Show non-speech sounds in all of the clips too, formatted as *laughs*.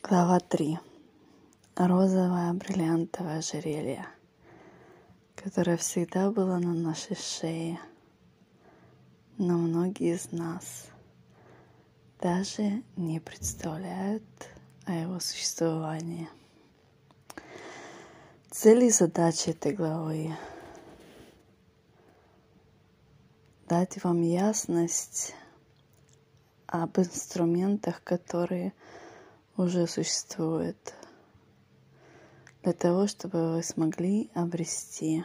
Глава 3. Розовое бриллиантовое ожерелье, которое всегда было на нашей шее. Но многие из нас даже не представляют о его существовании. Цели и задачи этой главы — дать вам ясность об инструментах, которые — уже существует для того, чтобы вы смогли обрести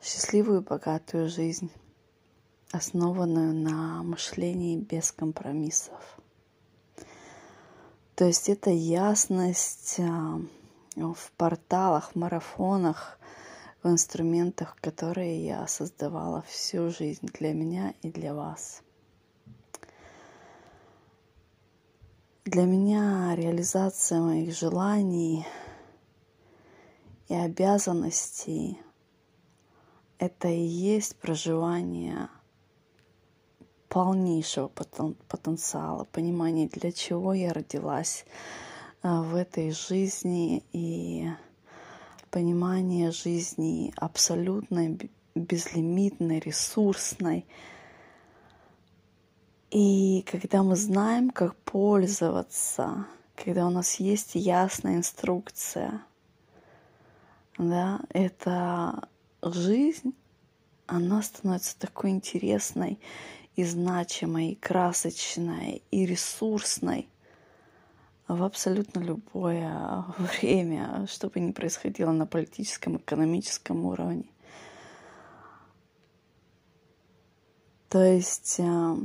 счастливую, богатую жизнь, основанную на мышлении без компромиссов. То есть это ясность а, в порталах, в марафонах, в инструментах, которые я создавала всю жизнь для меня и для вас – Для меня реализация моих желаний и обязанностей — это и есть проживание полнейшего потенциала, понимание, для чего я родилась а, в этой жизни и понимание жизни абсолютно безлимитной, ресурсной — и когда мы знаем, как пользоваться, когда у нас есть ясная инструкция, да, эта жизнь, она становится такой интересной и значимой, и красочной, и ресурсной в абсолютно любое *laughs* время, что бы ни происходило на политическом, экономическом уровне. То есть э,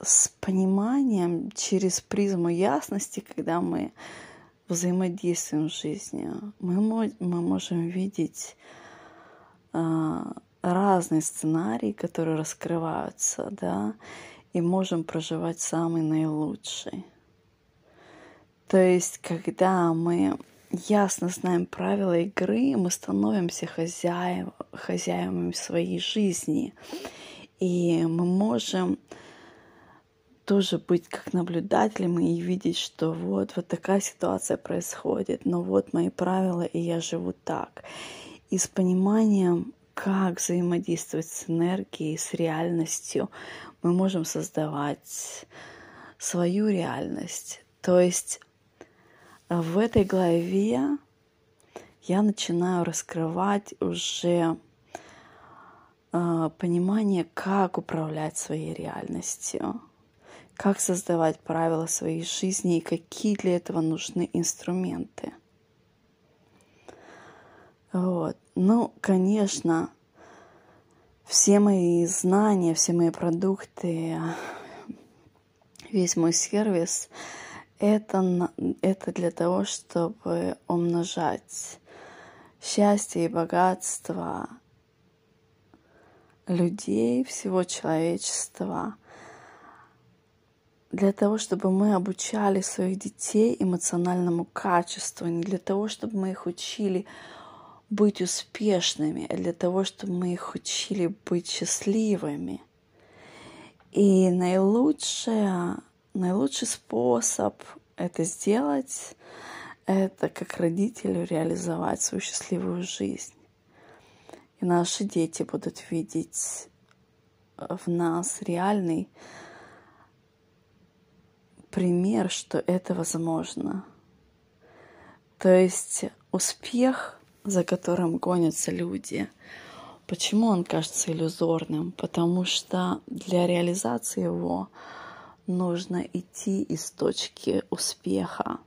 с пониманием через призму ясности, когда мы взаимодействуем с жизнью, мы, мы можем видеть э, разные сценарии, которые раскрываются, да, и можем проживать самый наилучший. То есть, когда мы ясно знаем правила игры, мы становимся хозяев, хозяевами своей жизни, и мы можем тоже быть как наблюдателем и видеть, что вот, вот такая ситуация происходит, но вот мои правила, и я живу так. И с пониманием, как взаимодействовать с энергией, с реальностью, мы можем создавать свою реальность. То есть в этой главе я начинаю раскрывать уже э, понимание, как управлять своей реальностью как создавать правила своей жизни и какие для этого нужны инструменты. Вот. Ну, конечно, все мои знания, все мои продукты, весь мой сервис это, это для того, чтобы умножать счастье и богатство людей, всего человечества – для того, чтобы мы обучали своих детей эмоциональному качеству, не для того, чтобы мы их учили быть успешными, а для того, чтобы мы их учили быть счастливыми. И наилучшее, наилучший способ это сделать, это как родителю реализовать свою счастливую жизнь. И наши дети будут видеть в нас реальный пример, что это возможно. То есть успех, за которым гонятся люди, почему он кажется иллюзорным? Потому что для реализации его нужно идти из точки успеха.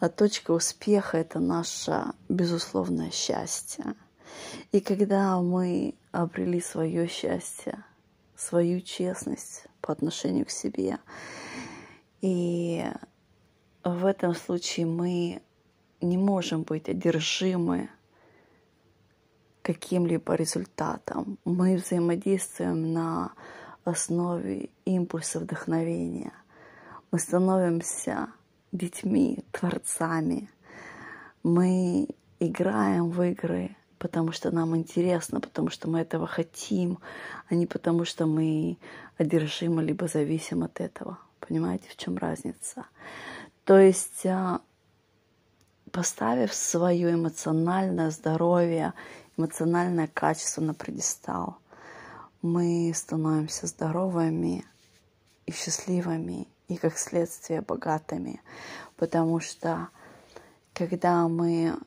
А точка успеха — это наше безусловное счастье. И когда мы обрели свое счастье, свою честность по отношению к себе, и в этом случае мы не можем быть одержимы каким-либо результатом. Мы взаимодействуем на основе импульса вдохновения. Мы становимся детьми, творцами. Мы играем в игры, потому что нам интересно, потому что мы этого хотим, а не потому что мы одержимы либо зависим от этого. Понимаете, в чем разница? То есть, а, поставив свое эмоциональное здоровье, эмоциональное качество на предистал, мы становимся здоровыми и счастливыми, и как следствие богатыми. Потому что когда мы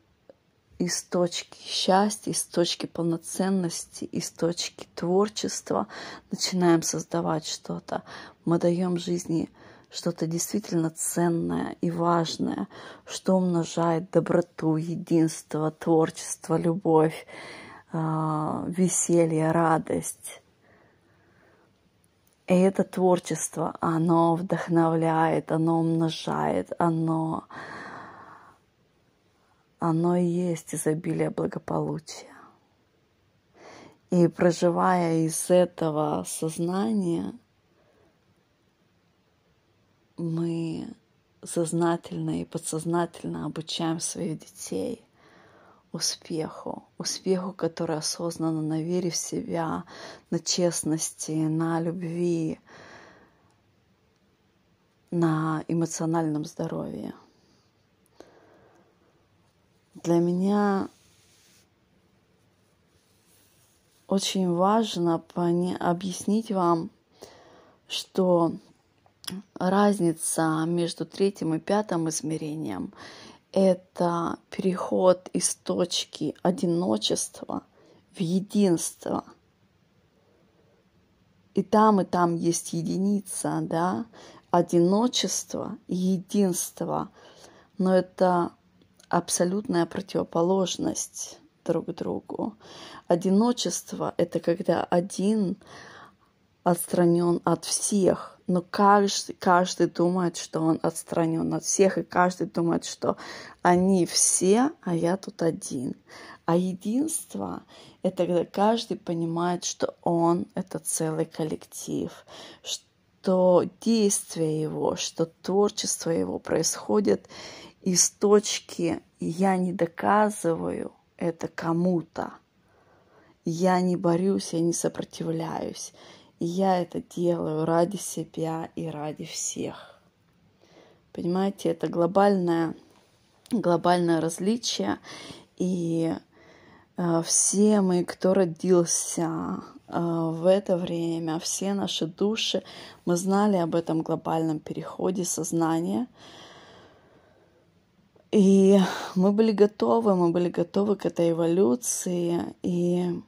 из точки счастья, из точки полноценности, из точки творчества начинаем создавать что-то. Мы даем жизни что-то действительно ценное и важное, что умножает доброту, единство, творчество, любовь, а, веселье, радость. И это творчество, оно вдохновляет, оно умножает, оно оно и есть изобилие благополучия. И проживая из этого сознания, мы сознательно и подсознательно обучаем своих детей успеху, успеху, который осознанно на вере в себя, на честности, на любви, на эмоциональном здоровье. Для меня очень важно объяснить вам, что разница между третьим и пятым измерением – это переход из точки одиночества в единство. И там, и там есть единица, да, одиночество единство. Но это абсолютная противоположность друг другу. Одиночество — это когда один отстранен от всех, но каждый, каждый думает, что он отстранен от всех, и каждый думает, что они все, а я тут один. А единство — это когда каждый понимает, что он — это целый коллектив, что действие его, что творчество его происходит из точки «я не доказываю это кому-то», «я не борюсь, я не сопротивляюсь», я это делаю ради себя и ради всех. Понимаете, это глобальное, глобальное различие. И э, все мы, кто родился э, в это время, все наши души, мы знали об этом глобальном переходе сознания – и мы были готовы, мы были готовы к этой эволюции. И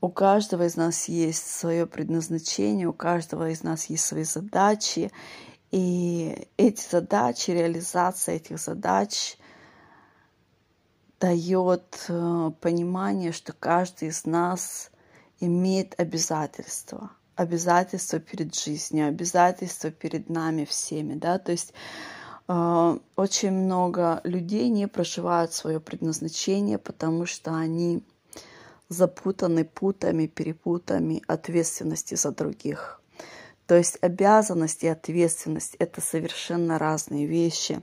у каждого из нас есть свое предназначение, у каждого из нас есть свои задачи. И эти задачи, реализация этих задач дает э, понимание, что каждый из нас имеет обязательства. Обязательства перед жизнью, обязательства перед нами всеми, да, то есть очень много людей не проживают свое предназначение, потому что они запутаны путами, перепутами ответственности за других. То есть обязанность и ответственность – это совершенно разные вещи.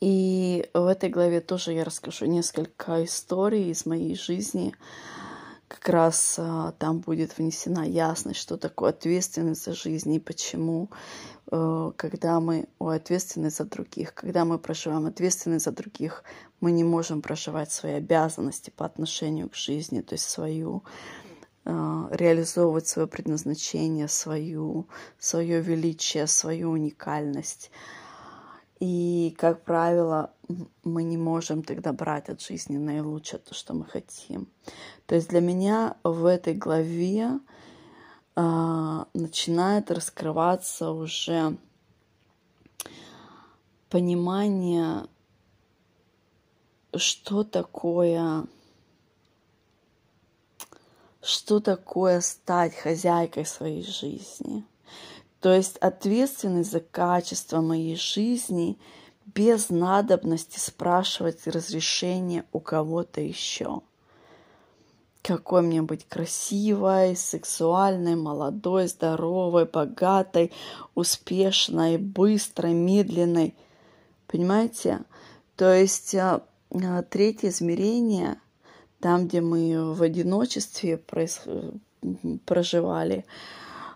И в этой главе тоже я расскажу несколько историй из моей жизни. Как раз а, там будет внесена ясность, что такое ответственность за жизнь и почему Э, когда мы о, ответственны за других, когда мы проживаем ответственность за других, мы не можем проживать свои обязанности по отношению к жизни, то есть свою э, реализовывать свое предназначение, свою, свое величие, свою уникальность. И, как правило, мы не можем тогда брать от жизни наилучшее то, что мы хотим. То есть для меня в этой главе а, начинает раскрываться уже понимание, что такое, что такое стать хозяйкой своей жизни. То есть ответственность за качество моей жизни без надобности спрашивать разрешение у кого-то еще какой мне быть красивой, сексуальной, молодой, здоровой, богатой, успешной, быстрой, медленной. Понимаете? То есть а, а, третье измерение, там, где мы в одиночестве проис... проживали,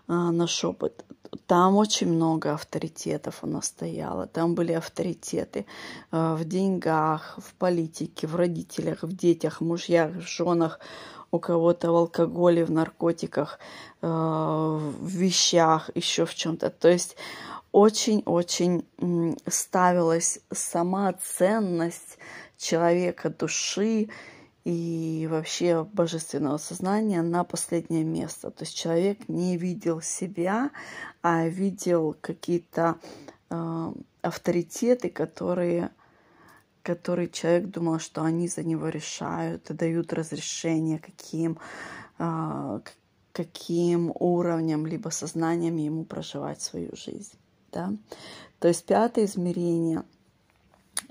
наш опыт. Там очень много авторитетов у нас стояло. Там были авторитеты а, в деньгах, в политике, в родителях, в детях, мужьях, в женах, у кого-то в алкоголе, в наркотиках, а, в вещах, еще в чем-то. То есть очень-очень ставилась сама ценность человека, души, и вообще божественного сознания на последнее место. То есть человек не видел себя, а видел какие-то э, авторитеты, которые, которые человек думал, что они за него решают и дают разрешение, каким, э, каким уровнем либо сознанием ему проживать свою жизнь. Да? То есть пятое измерение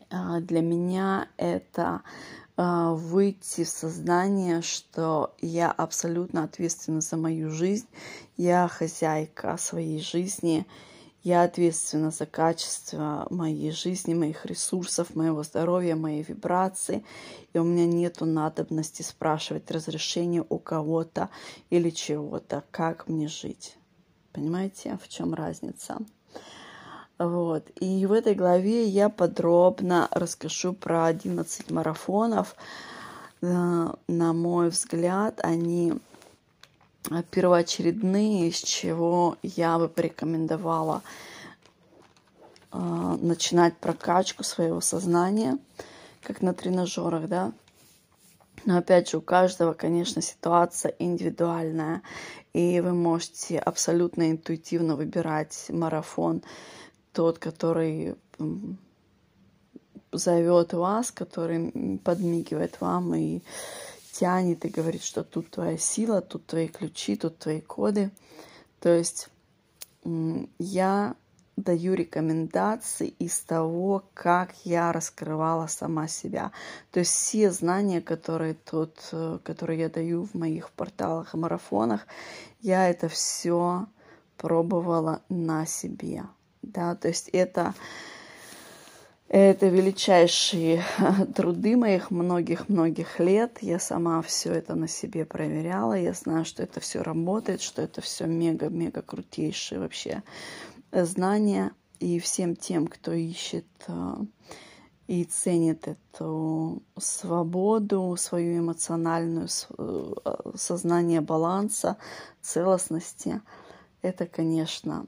э, для меня это выйти в сознание, что я абсолютно ответственна за мою жизнь, я хозяйка своей жизни, я ответственна за качество моей жизни, моих ресурсов, моего здоровья, моей вибрации. И у меня нет надобности спрашивать разрешение у кого-то или чего-то, как мне жить. Понимаете, в чем разница? Вот. И в этой главе я подробно расскажу про 11 марафонов. Э, на мой взгляд, они первоочередные, с чего я бы порекомендовала э, начинать прокачку своего сознания, как на тренажерах, да. Но опять же, у каждого, конечно, ситуация индивидуальная, и вы можете абсолютно интуитивно выбирать марафон, тот, который зовет вас, который подмигивает вам и тянет и говорит, что тут твоя сила, тут твои ключи, тут твои коды. То есть я даю рекомендации из того, как я раскрывала сама себя. То есть все знания, которые тут, э, которые я даю в моих порталах и марафонах, я это все пробовала на себе да, то есть это, это величайшие *laughs* труды моих многих-многих лет. Я сама все это на себе проверяла. Я знаю, что это все работает, что это все мега-мега крутейшие вообще знания. И всем тем, кто ищет э, и ценит эту свободу, свою эмоциональную э, сознание баланса, целостности, это, конечно,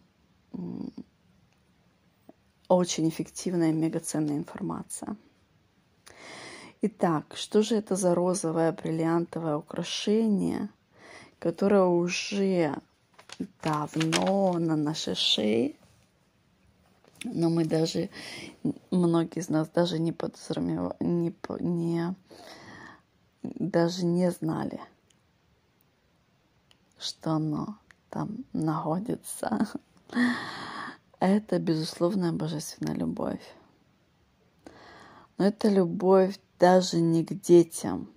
очень эффективная, мегаценная информация. Итак, что же это за розовое бриллиантовое украшение, которое уже давно на нашей шее, но мы даже, многие из нас даже не подразумевали, не, не, даже не знали, что оно там находится это безусловная божественная любовь. Но это любовь даже не к детям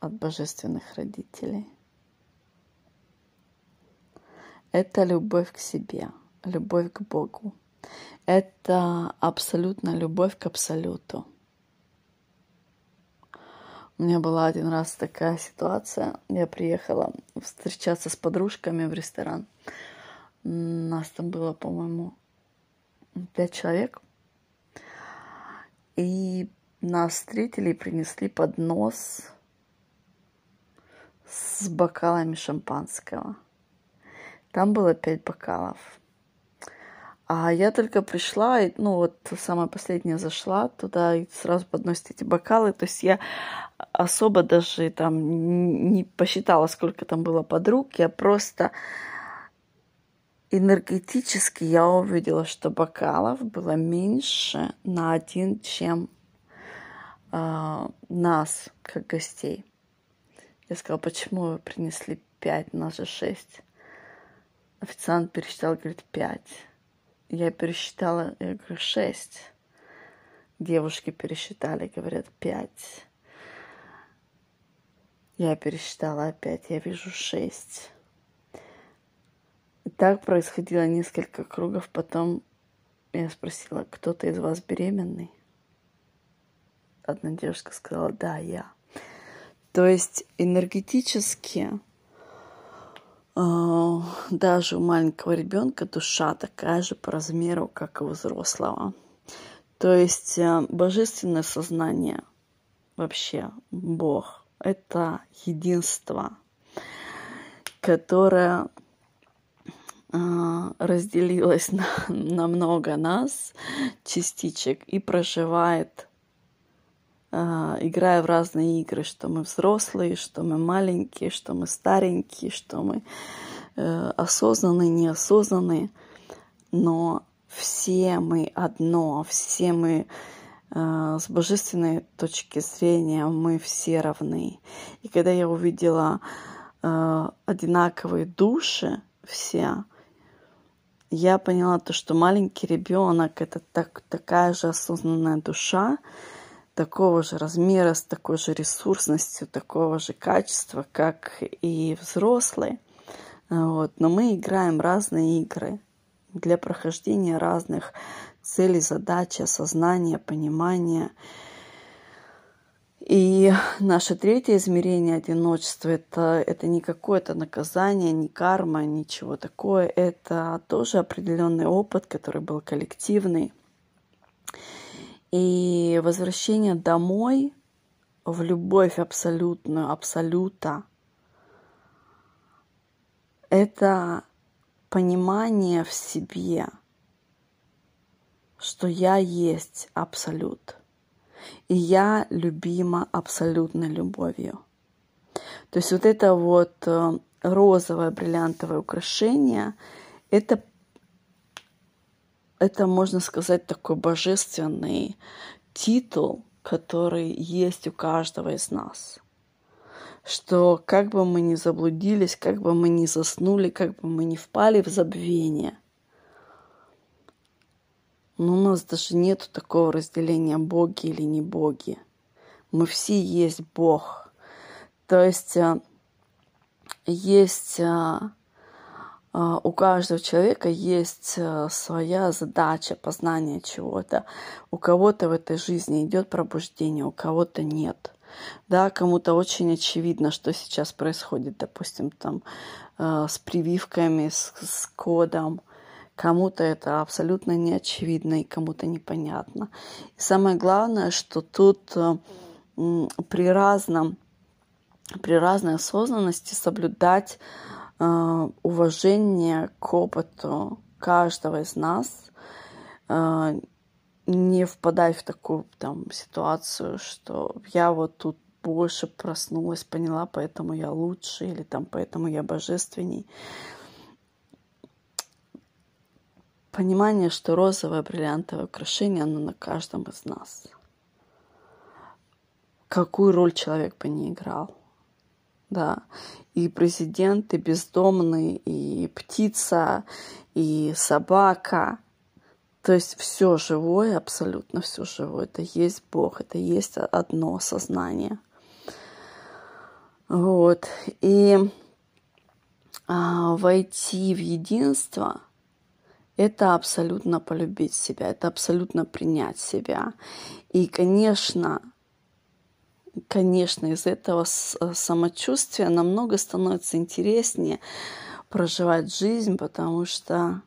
от божественных родителей. Это любовь к себе, любовь к Богу. Это абсолютная любовь к Абсолюту. У меня была один раз такая ситуация. Я приехала встречаться с подружками в ресторан. Нас там было, по-моему, пять человек. И нас встретили и принесли поднос с бокалами шампанского. Там было пять бокалов. А я только пришла, и, ну вот самая последняя зашла туда и сразу подносит эти бокалы. То есть я особо даже там не посчитала, сколько там было подруг. Я просто энергетически я увидела, что бокалов было меньше на один, чем э, нас, как гостей. Я сказала, почему вы принесли пять, нас же шесть. Официант пересчитал, говорит, пять. Я пересчитала, я говорю, шесть. Девушки пересчитали, говорят, пять. Я пересчитала опять, я вижу шесть. И так происходило несколько кругов. Потом я спросила, кто-то из вас беременный? Одна девушка сказала, да, я. То есть энергетически э, даже у маленького ребенка душа такая же по размеру, как и у взрослого. То есть э, божественное сознание, вообще Бог, это единство, которое э, разделилось *laughs* на, на много нас, частичек, и проживает, э, играя в разные игры, что мы взрослые, что мы маленькие, что мы старенькие, что мы осознанные, неосознанные. Но все мы одно, все мы э, с божественной точки зрения мы все равны. И когда я увидела э, одинаковые души все, я поняла то, что маленький ребенок это так, такая же осознанная душа, такого же размера, с такой же ресурсностью, такого же качества, как и взрослый. Вот. Но мы играем разные игры для прохождения разных целей, задач, осознания, понимания. И наше третье измерение одиночества это, это не какое-то наказание, не карма, ничего такое. Это тоже определенный опыт, который был коллективный. И возвращение домой в любовь абсолютную, абсолюта, это понимание в себе, что я есть абсолют. И я любима абсолютной любовью. То есть вот это вот э, розовое бриллиантовое украшение, это, это можно сказать, такой божественный титул, который есть у каждого из нас что как бы мы ни заблудились, как бы мы ни заснули, как бы мы ни впали в забвение, но у нас даже нет такого разделения боги или не боги. Мы все есть Бог. То есть э, есть э, э, у каждого человека есть своя задача познания чего-то. У кого-то в этой жизни идет пробуждение, у кого-то нет. Да, кому-то очень очевидно, что сейчас происходит, допустим, там э, с прививками, с, с кодом. Кому-то это абсолютно не очевидно и кому-то непонятно. И самое главное, что тут э, при разном при разной осознанности соблюдать э, уважение к опыту каждого из нас, э, не впадать в такую там ситуацию, что я вот тут больше проснулась, поняла, поэтому я лучше, или там поэтому я божественней. Понимание, что розовое бриллиантовое украшение, оно на каждом из нас. Какую роль человек бы не играл. Да, и президент, и бездомный, и птица, и собака – то есть все живое, абсолютно все живое, это есть Бог, это есть одно сознание. Вот. И а, войти в единство – это абсолютно полюбить себя, это абсолютно принять себя. И, конечно, конечно, из этого самочувствия намного становится интереснее проживать жизнь, потому что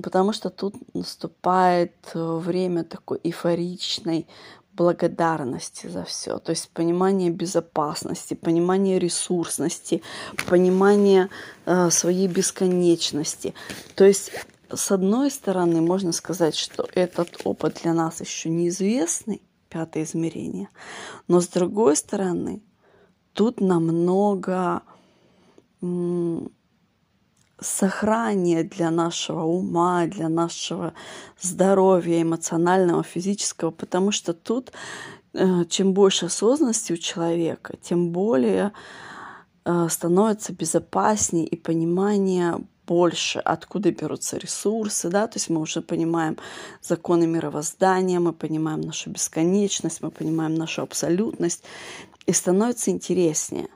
потому что тут наступает э, время такой эйфоричной благодарности за все, то есть понимание безопасности, понимание ресурсности, понимание э, своей бесконечности. То есть с одной стороны можно сказать, что этот опыт для нас еще неизвестный, пятое измерение, но с другой стороны тут намного сохранение для нашего ума, для нашего здоровья эмоционального, физического, потому что тут э, чем больше осознанности у человека, тем более э, становится безопаснее и понимание больше, откуда берутся ресурсы, да, то есть мы уже понимаем законы мировоздания, мы понимаем нашу бесконечность, мы понимаем нашу абсолютность, и становится интереснее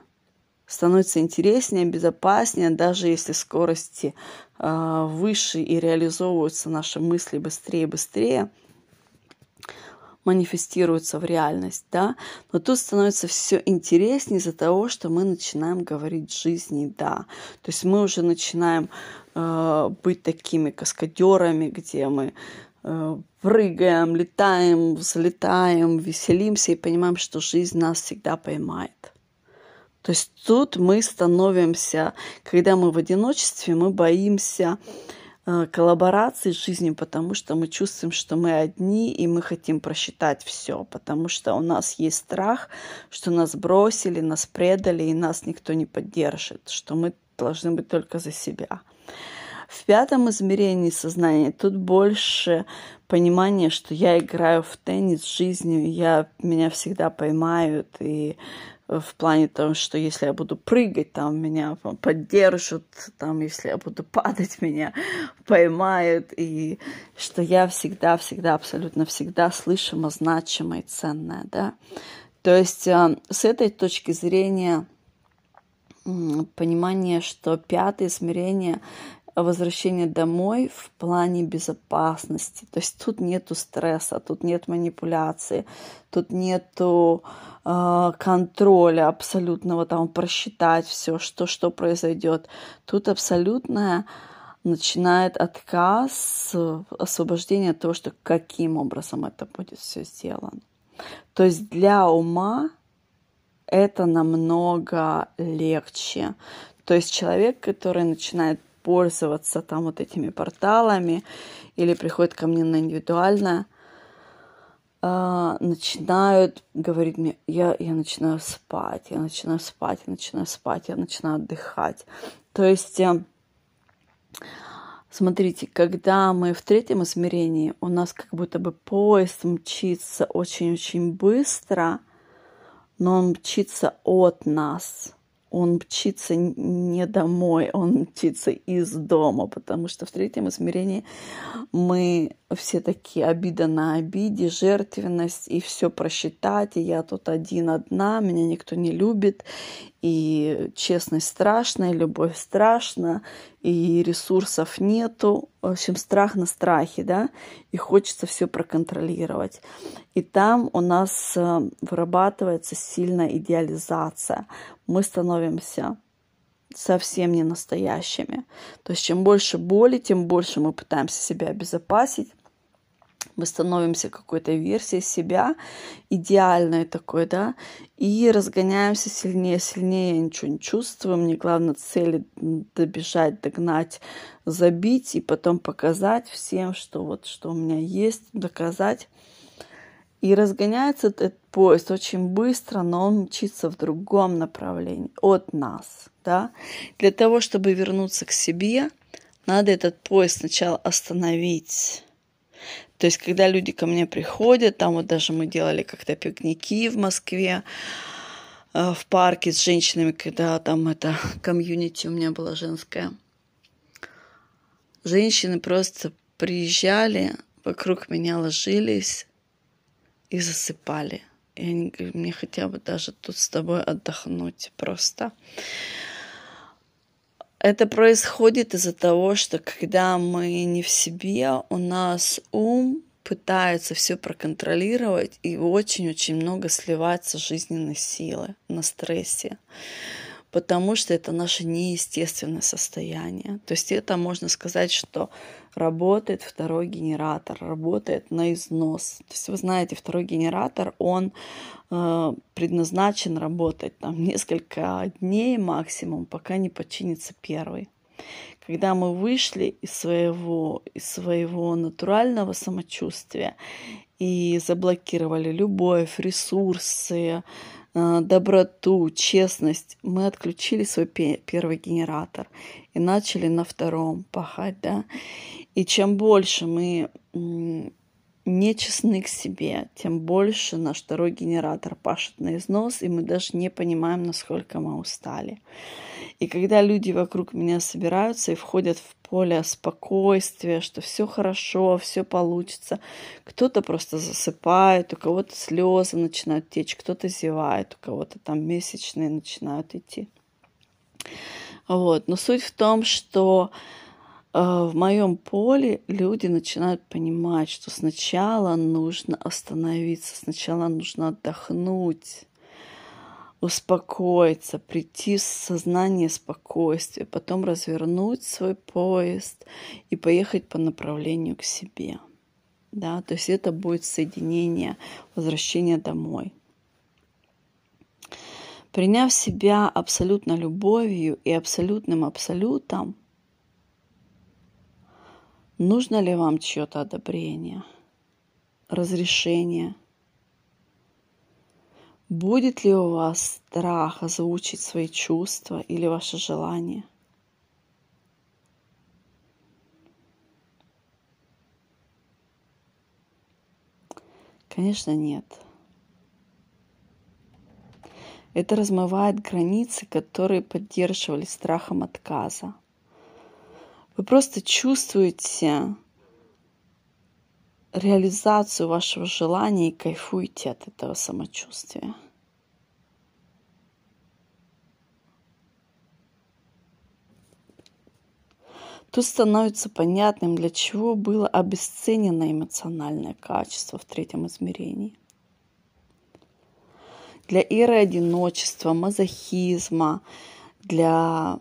становится интереснее, безопаснее, даже если скорости э, выше и реализовываются наши мысли быстрее и быстрее. манифестируется в реальность, да, но тут становится все интереснее из-за того, что мы начинаем говорить жизни «да». То есть мы уже начинаем э, быть такими каскадерами, где мы э, прыгаем, летаем, взлетаем, веселимся и понимаем, что жизнь нас всегда поймает. То есть тут мы становимся, когда мы в одиночестве, мы боимся Э, коллаборации с жизнью, потому что мы чувствуем, что мы одни, и мы хотим просчитать все, потому что у нас есть страх, что нас бросили, нас предали, и нас никто не поддержит, что мы должны быть только за себя. В пятом измерении сознания тут больше понимание, что я играю в теннис с жизнью, я, меня всегда поймают, и в плане того, что если я буду прыгать, там меня поддержат, там если я буду падать, *laughs* меня поймают, и что я всегда, всегда, абсолютно всегда слышимо, значимо и ценное, да. То есть э, с этой точки зрения понимание, что пятое измерение возвращение домой в плане безопасности. То есть тут нету стресса, тут нет манипуляции, тут нету э, контроля абсолютного, там просчитать все, что, что произойдет. Тут абсолютное начинает отказ, освобождение от того, что каким образом это будет все сделано. То есть для ума это намного легче. То есть человек, который начинает пользоваться там вот этими порталами или приходят ко мне на индивидуально, э, начинают говорить мне, я, я начинаю спать, я начинаю спать, я начинаю спать, я начинаю отдыхать. То есть, э, смотрите, когда мы в третьем измерении, у нас как будто бы поезд мчится очень-очень быстро, но он мчится от нас – он мчится не домой, он мчится из дома, потому что в третьем измерении мы все такие обида на обиде, жертвенность, и все просчитать, и я тут один одна, меня никто не любит, и честность страшная, любовь страшна, и ресурсов нету. В общем, страх на страхе, да, и хочется все проконтролировать. И там у нас э, вырабатывается сильная идеализация. Мы становимся совсем не настоящими. То есть чем больше боли, тем больше мы пытаемся себя обезопасить, мы становимся какой-то версией себя, идеальной такой, да, и разгоняемся сильнее, сильнее, ничего не чувствуем, мне главное цели добежать, догнать, забить и потом показать всем, что вот что у меня есть, доказать. И разгоняется этот поезд очень быстро, но он мчится в другом направлении от нас. Да? Для того, чтобы вернуться к себе, надо этот поезд сначала остановить то есть, когда люди ко мне приходят, там вот даже мы делали как-то пикники в Москве, э, в парке с женщинами, когда там это *laughs* комьюнити у меня было женское. Женщины просто приезжали, вокруг меня ложились и засыпали. И они говорят, мне хотя бы даже тут с тобой отдохнуть просто. Это происходит из-за того, что когда мы не в себе, у нас ум пытается все проконтролировать и очень-очень много сливается жизненной силы на стрессе потому что это наше неестественное состояние. То есть это можно сказать, что работает второй генератор, работает на износ. То есть вы знаете, второй генератор, он э, предназначен работать там несколько дней максимум, пока не починится первый. Когда мы вышли из своего, из своего натурального самочувствия и заблокировали любовь, ресурсы, доброту, честность, мы отключили свой первый генератор и начали на втором пахать, да. И чем больше мы не честны к себе, тем больше наш второй генератор пашет на износ, и мы даже не понимаем, насколько мы устали. И когда люди вокруг меня собираются и входят в поле спокойствия, что все хорошо, все получится, кто-то просто засыпает, у кого-то слезы начинают течь, кто-то зевает, у кого-то там месячные начинают идти. Вот. Но суть в том, что в моем поле люди начинают понимать, что сначала нужно остановиться, сначала нужно отдохнуть, успокоиться, прийти в сознание спокойствия, потом развернуть свой поезд и поехать по направлению к себе. Да, то есть это будет соединение, возвращение домой. Приняв себя абсолютно любовью и абсолютным абсолютом, нужно ли вам чье-то одобрение, разрешение – Будет ли у вас страх озвучить свои чувства или ваши желания? Конечно, нет. Это размывает границы, которые поддерживали страхом отказа. Вы просто чувствуете реализацию вашего желания и кайфуйте от этого самочувствия. Тут становится понятным, для чего было обесценено эмоциональное качество в третьем измерении. Для эры одиночества, мазохизма, для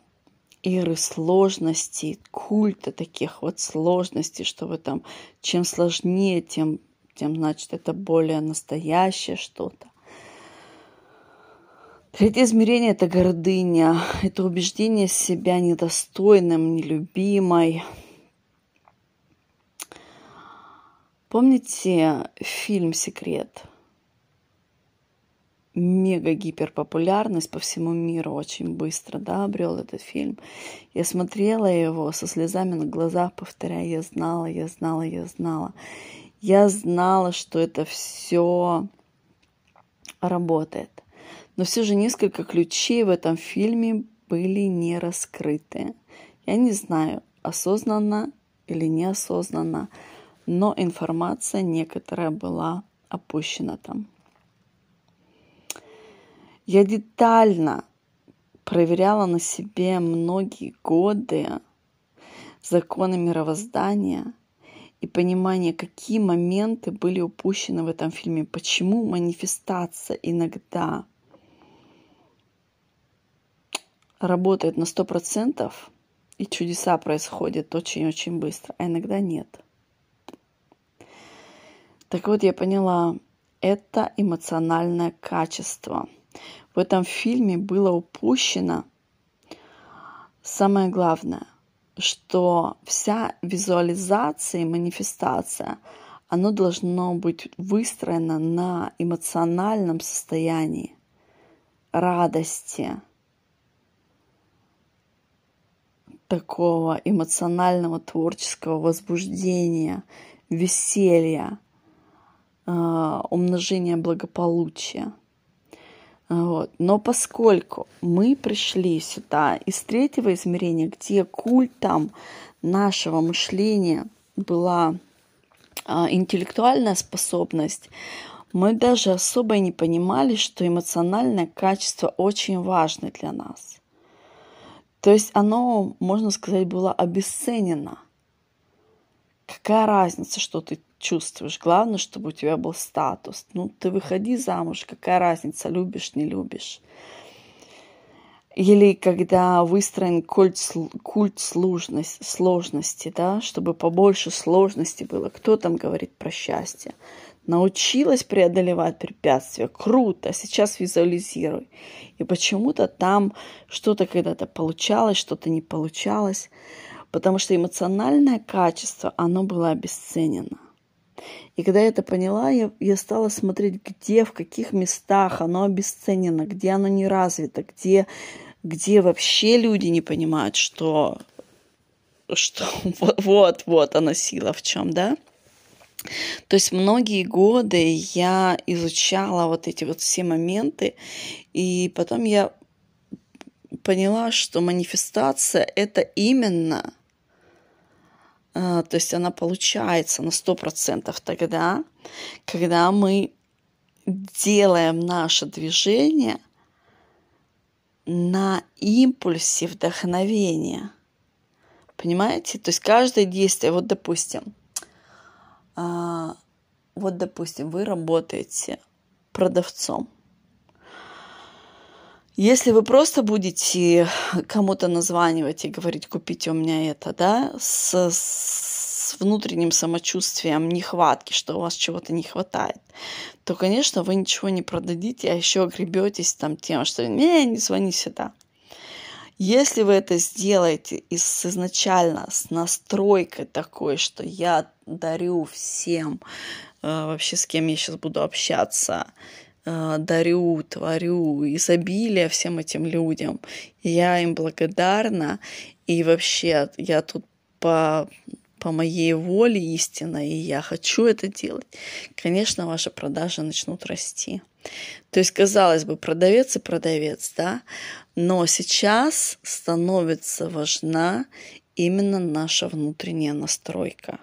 эры сложностей, культа таких вот сложностей, что вы там, чем сложнее, тем, тем значит, это более настоящее что-то. Третье измерение – это гордыня, это убеждение себя недостойным, нелюбимой. Помните фильм «Секрет»? Мега гиперпопулярность по всему миру очень быстро, да, обрел этот фильм. Я смотрела его со слезами на глазах, повторяя, я знала, я знала, я знала. Я знала, что это все работает. Но все же несколько ключей в этом фильме были не раскрыты. Я не знаю, осознанно или неосознанно, но информация некоторая была опущена там. Я детально проверяла на себе многие годы законы мировоздания и понимание, какие моменты были упущены в этом фильме, почему манифестация иногда работает на сто процентов и чудеса происходят очень-очень быстро, а иногда нет. Так вот, я поняла, это эмоциональное качество – в этом фильме было упущено самое главное, что вся визуализация и манифестация, оно должно быть выстроено на эмоциональном состоянии радости, такого эмоционального творческого возбуждения, веселья, а, умножения благополучия. Вот. Но поскольку мы пришли сюда из третьего измерения, где культом нашего мышления была а, интеллектуальная способность, мы даже особо не понимали, что эмоциональное качество очень важно для нас. То есть оно, можно сказать, было обесценено. Какая разница, что ты чувствуешь. Главное, чтобы у тебя был статус. Ну, ты выходи замуж, какая разница, любишь, не любишь. Или когда выстроен культ, культ сложности, сложности, да, чтобы побольше сложности было. Кто там говорит про счастье? Научилась преодолевать препятствия. Круто. Сейчас визуализируй. И почему-то там что-то когда-то получалось, что-то не получалось. Потому что эмоциональное качество, оно было обесценено. И когда я это поняла, я, я стала смотреть, где, в каких местах оно обесценено, где оно не развито, где, где вообще люди не понимают, что, что *laughs* вот, вот она сила в чем, да? То есть многие годы я изучала вот эти вот все моменты, и потом я поняла, что манифестация это именно то есть она получается на сто процентов тогда, когда мы делаем наше движение на импульсе вдохновения. Понимаете? То есть каждое действие, вот допустим, а, вот допустим, вы работаете продавцом. Если вы просто будете кому-то названивать и говорить, купите у меня это, да, с, с внутренним самочувствием нехватки, что у вас чего-то не хватает, то, конечно, вы ничего не продадите, а еще гребетесь там тем, что не, не звони сюда. Если вы это сделаете из, изначально с настройкой такой, что я дарю всем, э, вообще с кем я сейчас буду общаться, дарю, творю изобилие всем этим людям, я им благодарна, и вообще я тут по по моей воле истина, и я хочу это делать, конечно, ваши продажи начнут расти. То есть, казалось бы, продавец и продавец, да, но сейчас становится важна именно наша внутренняя настройка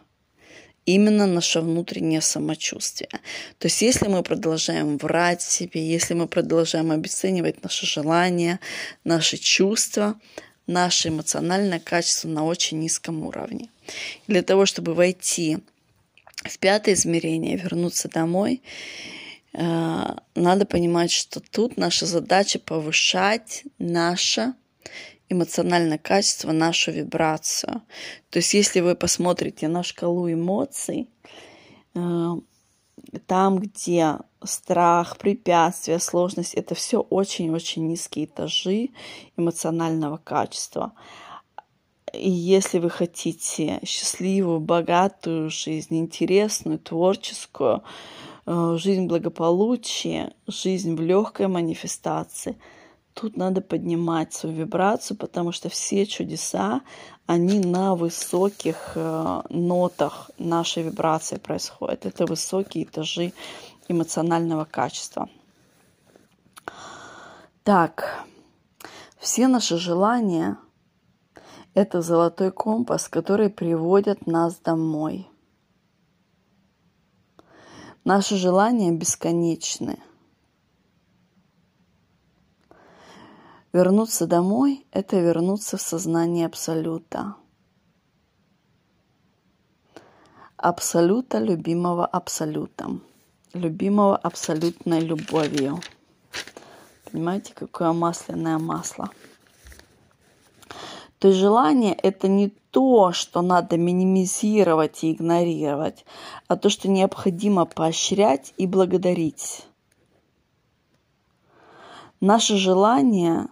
именно наше внутреннее самочувствие. То есть если мы продолжаем врать себе, если мы продолжаем обесценивать наши желания, наши чувства, наше эмоциональное качество на очень низком уровне. Для того, чтобы войти в пятое измерение, вернуться домой, э, надо понимать, что тут наша задача повышать наше эмоциональное качество, нашу вибрацию. То есть, если вы посмотрите на шкалу эмоций, э, там, где страх, препятствия, сложность, это все очень-очень низкие этажи эмоционального качества. И если вы хотите счастливую, богатую жизнь, интересную, творческую, э, жизнь благополучия, жизнь в легкой манифестации, тут надо поднимать свою вибрацию, потому что все чудеса, они на высоких э, нотах нашей вибрации происходят. Это высокие этажи эмоционального качества. Так, все наши желания – это золотой компас, который приводит нас домой. Наши желания бесконечны. Вернуться домой – это вернуться в сознание Абсолюта. Абсолюта, любимого Абсолютом любимого абсолютной любовью. Понимаете, какое масляное масло. То есть желание – это не то, что надо минимизировать и игнорировать, а то, что необходимо поощрять и благодарить. Наше желание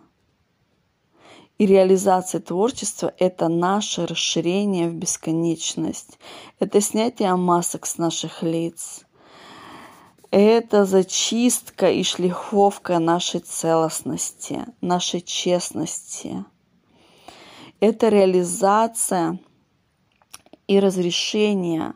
и реализация творчества – это наше расширение в бесконечность. Это снятие масок с наших лиц – это зачистка и шлифовка нашей целостности, нашей честности. Это реализация и разрешение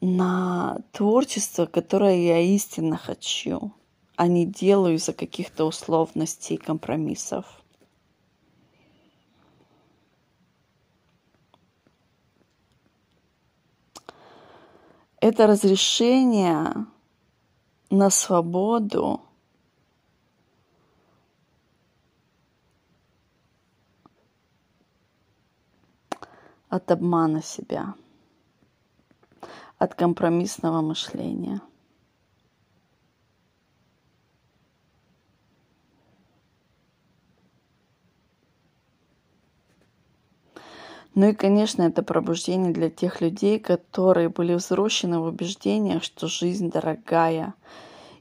на творчество, которое я истинно хочу, а не делаю из-за каких-то условностей и компромиссов. это разрешение на свободу от обмана себя, от компромиссного мышления – Ну и, конечно, это пробуждение для тех людей, которые были взрослены в убеждениях, что жизнь дорогая,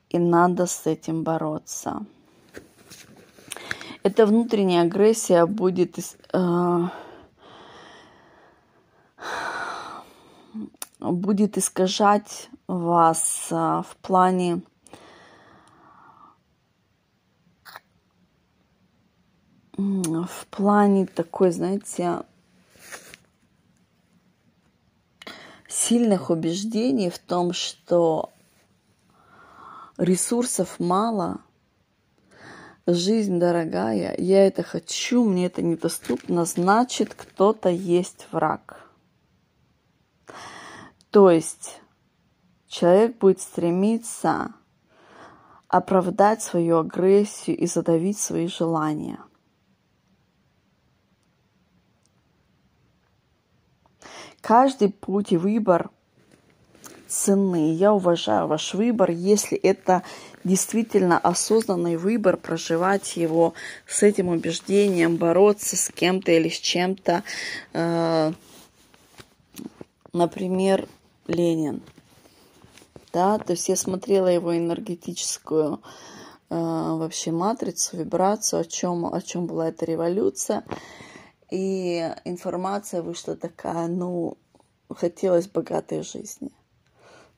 и надо с этим бороться. Эта внутренняя агрессия будет э, будет искажать вас э, в плане в плане такой, знаете, сильных убеждений в том, что ресурсов мало, жизнь дорогая, я это хочу, мне это недоступно, значит, кто-то есть враг. То есть человек будет стремиться оправдать свою агрессию и задавить свои желания – каждый путь и выбор ценны. Я уважаю ваш выбор, если это действительно осознанный выбор, проживать его с этим убеждением, бороться с кем-то или с чем-то. Э, например, Ленин. Да, то есть я смотрела его энергетическую э, вообще матрицу, вибрацию, о чем, о чем была эта революция. И информация вышла такая, ну, хотелось богатой жизни.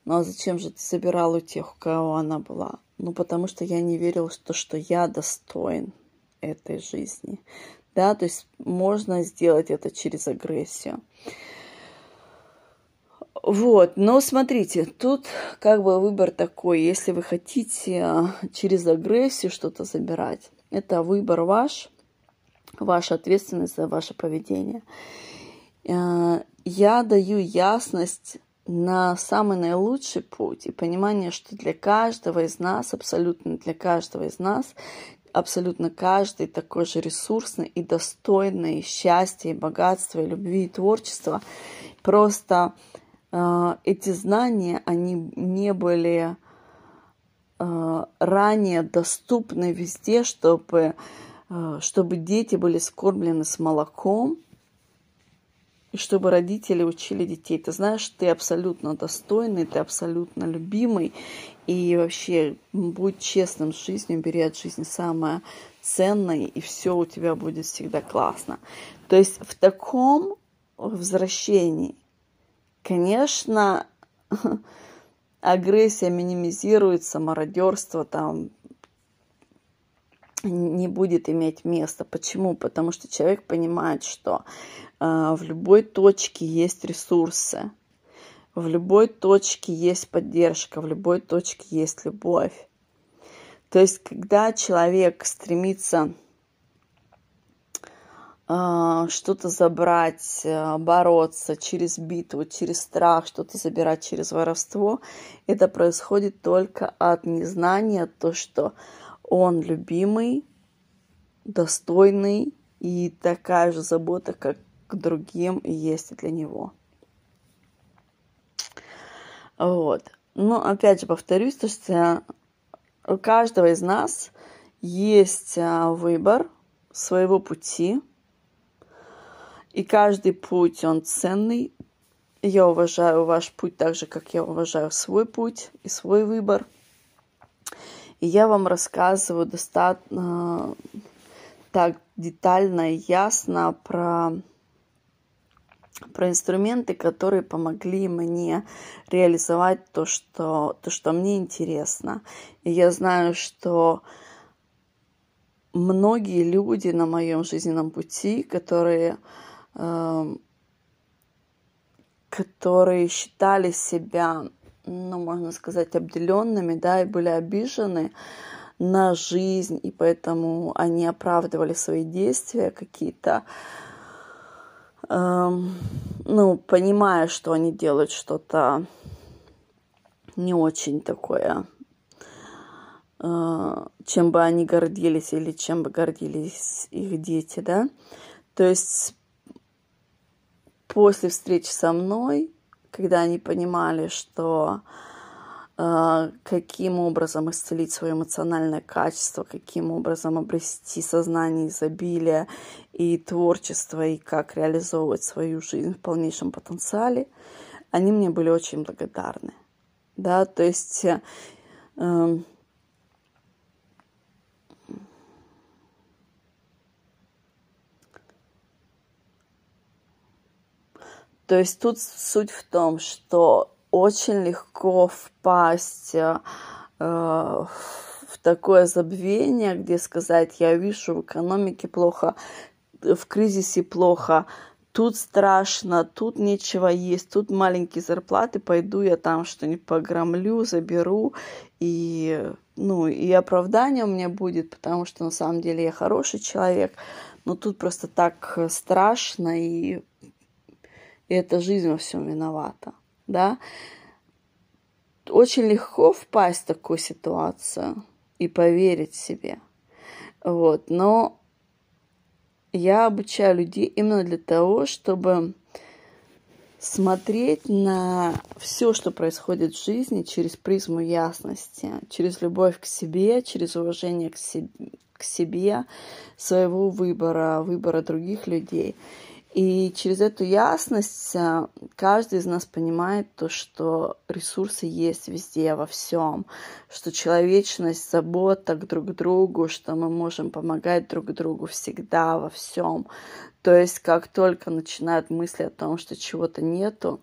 Ну а зачем же ты забирал у тех, у кого она была? Ну, потому что я не верила, что, что я достоин этой жизни. Да, то есть можно сделать это через агрессию. Вот, но смотрите, тут как бы выбор такой, если вы хотите а, через агрессию что-то забирать, это выбор ваш, ваша ответственность за ваше поведение. А, я даю ясность на самый наилучший путь и понимание, что для каждого из нас, абсолютно для каждого из нас, абсолютно каждый такой же ресурсный и достойный счастья и богатства, и любви, и творчества. Просто э, эти знания, они не были э, ранее доступны везде, чтобы, э, чтобы дети были скормлены с молоком, и чтобы родители учили детей. Ты знаешь, ты абсолютно достойный, ты абсолютно любимый, и вообще будь честным с жизнью, бери от жизни самое ценное, и все у тебя будет всегда классно. То есть в таком возвращении, конечно, *laughs* агрессия минимизируется, мародерство там не будет иметь места. Почему? Потому что человек понимает, что э, в любой точке есть ресурсы, в любой точке есть поддержка, в любой точке есть любовь. То есть, когда человек стремится э, что-то забрать, э, бороться через битву, через страх, что-то забирать через воровство, это происходит только от незнания, то, что он любимый, достойный, и такая же забота, как к другим, есть для него. Вот. Но опять же повторюсь, то, что у каждого из нас есть а, выбор своего пути, и каждый путь, он ценный. Я уважаю ваш путь так же, как я уважаю свой путь и свой выбор – и я вам рассказываю достаточно так детально и ясно про, про инструменты, которые помогли мне реализовать то что, то, что мне интересно. И я знаю, что многие люди на моем жизненном пути, которые, э, которые считали себя ну, можно сказать, обделенными, да, и были обижены на жизнь, и поэтому они оправдывали свои действия какие-то, эм, ну, понимая, что они делают что-то не очень такое, э, чем бы они гордились или чем бы гордились их дети, да. То есть после встречи со мной когда они понимали, что э, каким образом исцелить свое эмоциональное качество, каким образом обрести сознание изобилия и творчество, и как реализовывать свою жизнь в полнейшем потенциале, они мне были очень благодарны. Да, то есть э, То есть тут суть в том, что очень легко впасть э, в такое забвение, где сказать, я вижу в экономике плохо, в кризисе плохо, тут страшно, тут нечего есть, тут маленькие зарплаты, пойду я там что-нибудь погромлю, заберу, и, ну, и оправдание у меня будет, потому что на самом деле я хороший человек, но тут просто так страшно, и и эта жизнь во всем виновата, да. Очень легко впасть в такую ситуацию и поверить себе, вот, но я обучаю людей именно для того, чтобы смотреть на все, что происходит в жизни через призму ясности, через любовь к себе, через уважение к себе, к себе своего выбора, выбора других людей. И через эту ясность э, каждый из нас понимает то, что ресурсы есть везде, во всем, что человечность, забота к друг другу, что мы можем помогать друг другу всегда, во всем. То есть как только начинают мысли о том, что чего-то нету,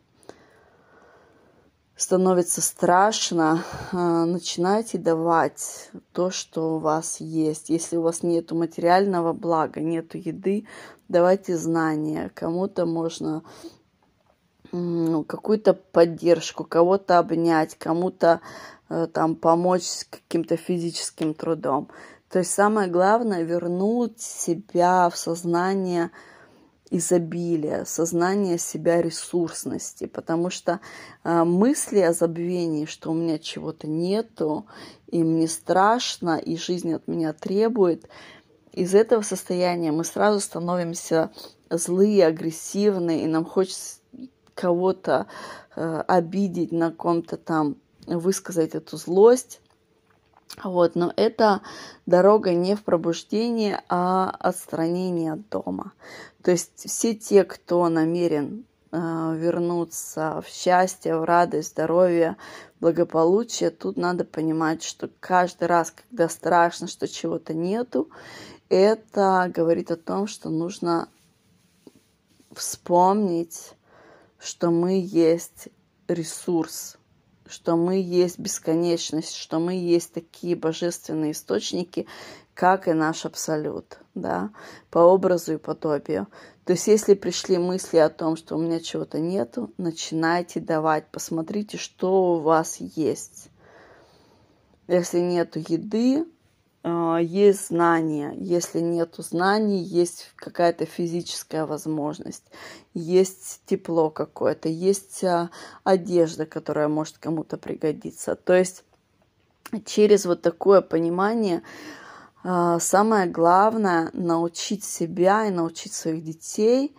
становится страшно, а, начинайте давать то, что у вас есть. Если у вас нет материального блага, нет еды, давайте знания. Кому-то можно какую-то поддержку, кого-то обнять, кому-то э, там помочь с каким-то физическим трудом. То есть самое главное вернуть себя в сознание изобилия, сознание себя ресурсности, потому что э, мысли о забвении, что у меня чего-то нету, и мне страшно, и жизнь от меня требует, из этого состояния мы сразу становимся злые, агрессивные, и нам хочется кого-то э, обидеть, на ком-то там высказать эту злость. Вот, но это дорога не в пробуждение, а отстранение от дома. То есть все те, кто намерен э, вернуться в счастье, в радость, здоровье, благополучие, тут надо понимать, что каждый раз, когда страшно, что чего-то нету, это говорит о том, что нужно вспомнить, что мы есть ресурс, что мы есть бесконечность, что мы есть такие божественные источники, как и наш абсолют, да, по образу и подобию. То есть, если пришли мысли о том, что у меня чего-то нету, начинайте давать, посмотрите, что у вас есть. Если нету еды, есть знания. Если нет знаний, есть какая-то физическая возможность, есть тепло какое-то, есть а, одежда, которая может кому-то пригодиться. То есть через вот такое понимание а, самое главное научить себя и научить своих детей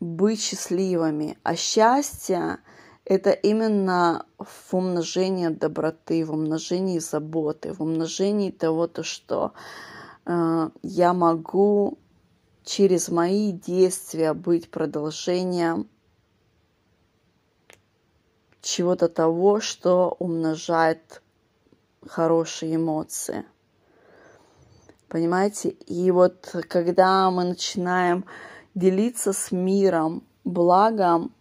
быть счастливыми. А счастье это именно в умножении доброты, в умножении заботы, в умножении того, то, что э, я могу через мои действия быть продолжением чего-то того, что умножает хорошие эмоции. Понимаете? И вот когда мы начинаем делиться с миром благом,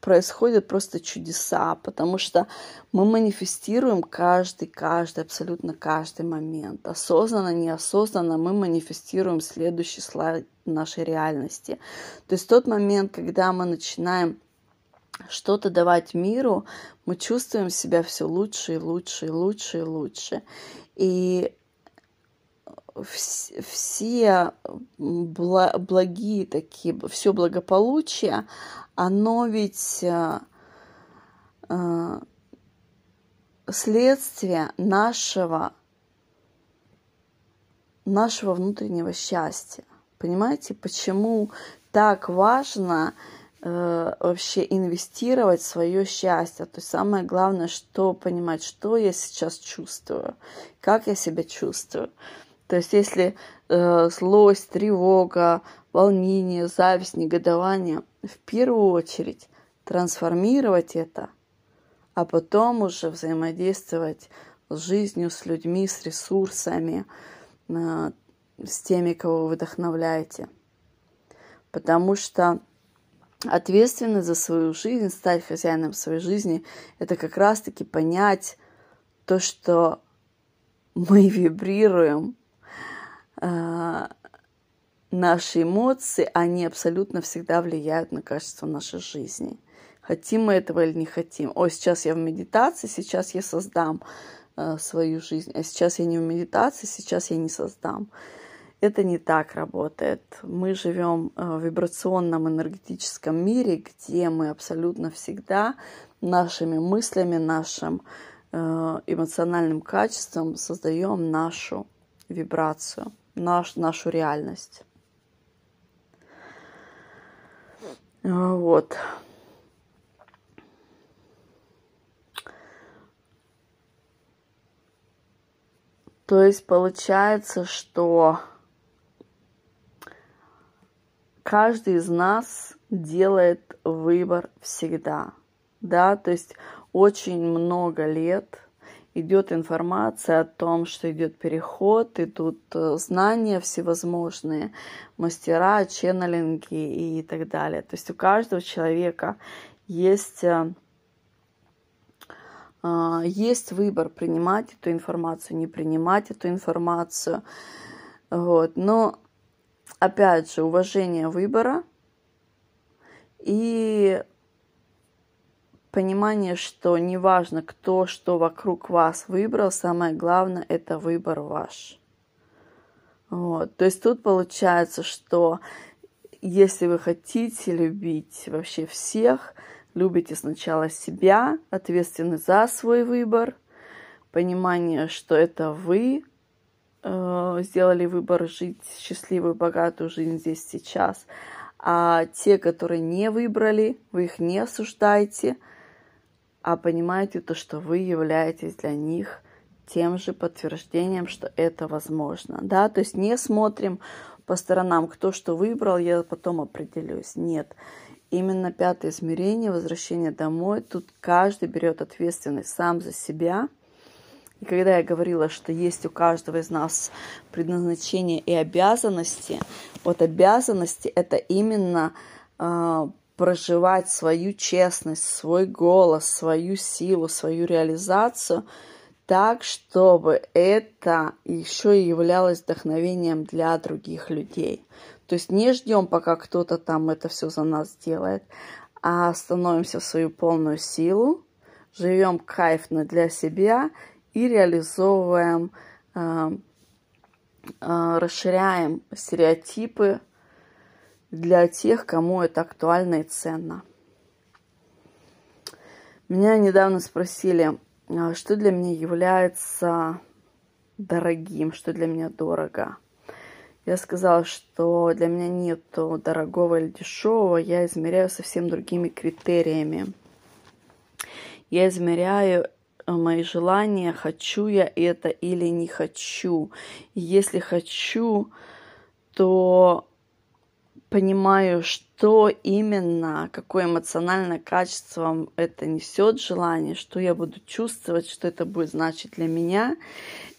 происходят просто чудеса, потому что мы манифестируем каждый, каждый, абсолютно каждый момент. Осознанно, неосознанно мы манифестируем следующий слайд нашей реальности. То есть тот момент, когда мы начинаем что-то давать миру, мы чувствуем себя все лучше и лучше и лучше и лучше. И все благие такие, все благополучие, оно ведь э, э, следствие нашего, нашего внутреннего счастья. Понимаете, почему так важно э, вообще инвестировать в свое счастье. То есть самое главное, что понимать, что я сейчас чувствую, как я себя чувствую. То есть если э, злость, тревога, волнение, зависть, негодование, в первую очередь трансформировать это, а потом уже взаимодействовать с жизнью, с людьми, с ресурсами, э, с теми, кого вы вдохновляете. Потому что ответственность за свою жизнь, стать хозяином своей жизни, это как раз-таки понять то, что мы *laughs* вибрируем наши эмоции, они абсолютно всегда влияют на качество нашей жизни. Хотим мы этого или не хотим. О, сейчас я в медитации, сейчас я создам э, свою жизнь. А сейчас я не в медитации, сейчас я не создам. Это не так работает. Мы живем э, в вибрационном энергетическом мире, где мы абсолютно всегда нашими мыслями, нашим э, эмоциональным качеством создаем нашу вибрацию наш, нашу реальность. Вот. То есть получается, что каждый из нас делает выбор всегда. Да, то есть очень много лет идет информация о том, что идет переход, идут э, знания всевозможные, мастера, ченнелинги и так далее. То есть у каждого человека есть, э, э, есть выбор принимать эту информацию, не принимать эту информацию. Вот. Но, опять же, уважение выбора и понимание, что неважно, кто что вокруг вас выбрал, самое главное – это выбор ваш. Вот. То есть тут получается, что если вы хотите любить вообще всех, любите сначала себя, ответственны за свой выбор, понимание, что это вы э, сделали выбор жить счастливую, богатую жизнь здесь сейчас, а те, которые не выбрали, вы их не осуждайте – а понимаете то, что вы являетесь для них тем же подтверждением, что это возможно. Да? То есть не смотрим по сторонам, кто что выбрал, я потом определюсь. Нет. Именно пятое измерение, возвращение домой, тут каждый берет ответственность сам за себя. И когда я говорила, что есть у каждого из нас предназначение и обязанности, вот обязанности это именно э, проживать свою честность, свой голос, свою силу, свою реализацию так, чтобы это еще и являлось вдохновением для других людей. То есть не ждем, пока кто-то там это все за нас делает, а становимся в свою полную силу, живем кайфно для себя и реализовываем, э, э, расширяем стереотипы для тех, кому это актуально и ценно. Меня недавно спросили, а, что для меня является дорогим, что для меня дорого. Я сказала, что для меня нет дорогого или дешевого, я измеряю совсем другими критериями. Я измеряю э, мои желания, хочу я это или не хочу. И если хочу, то понимаю, что именно, какое эмоциональное качество это несет желание, что я буду чувствовать, что это будет значить для меня.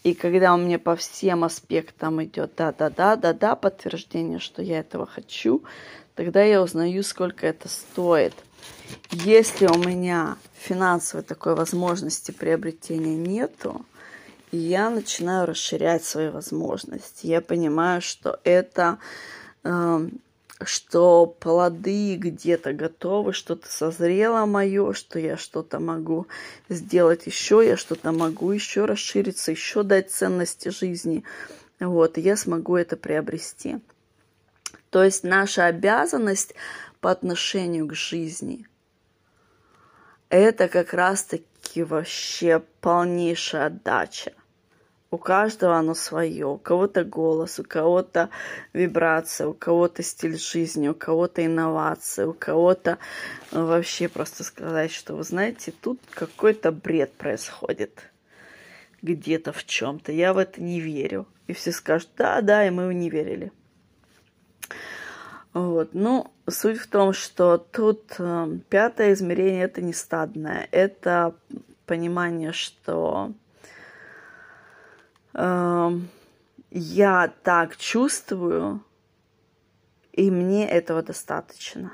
И когда у меня по всем аспектам идет да-да-да, да-да, подтверждение, что я этого хочу, тогда я узнаю, сколько это стоит. Если у меня финансовой такой возможности приобретения нету, я начинаю расширять свои возможности. Я понимаю, что это э, что плоды где-то готовы, что-то созрело мое, что я что-то могу сделать еще, я что-то могу еще расшириться, еще дать ценности жизни. Вот, я смогу это приобрести. То есть наша обязанность по отношению к жизни – это как раз-таки вообще полнейшая отдача. У каждого оно свое. У кого-то голос, у кого-то вибрация, у кого-то стиль жизни, у кого-то инновации, у кого-то ну, вообще просто сказать, что вы знаете, тут какой-то бред происходит где-то в чем-то. Я в это не верю. И все скажут, да, да, и мы не верили. Вот. Ну, суть в том, что тут э, пятое измерение это не стадное, это понимание, что я так чувствую, и мне этого достаточно.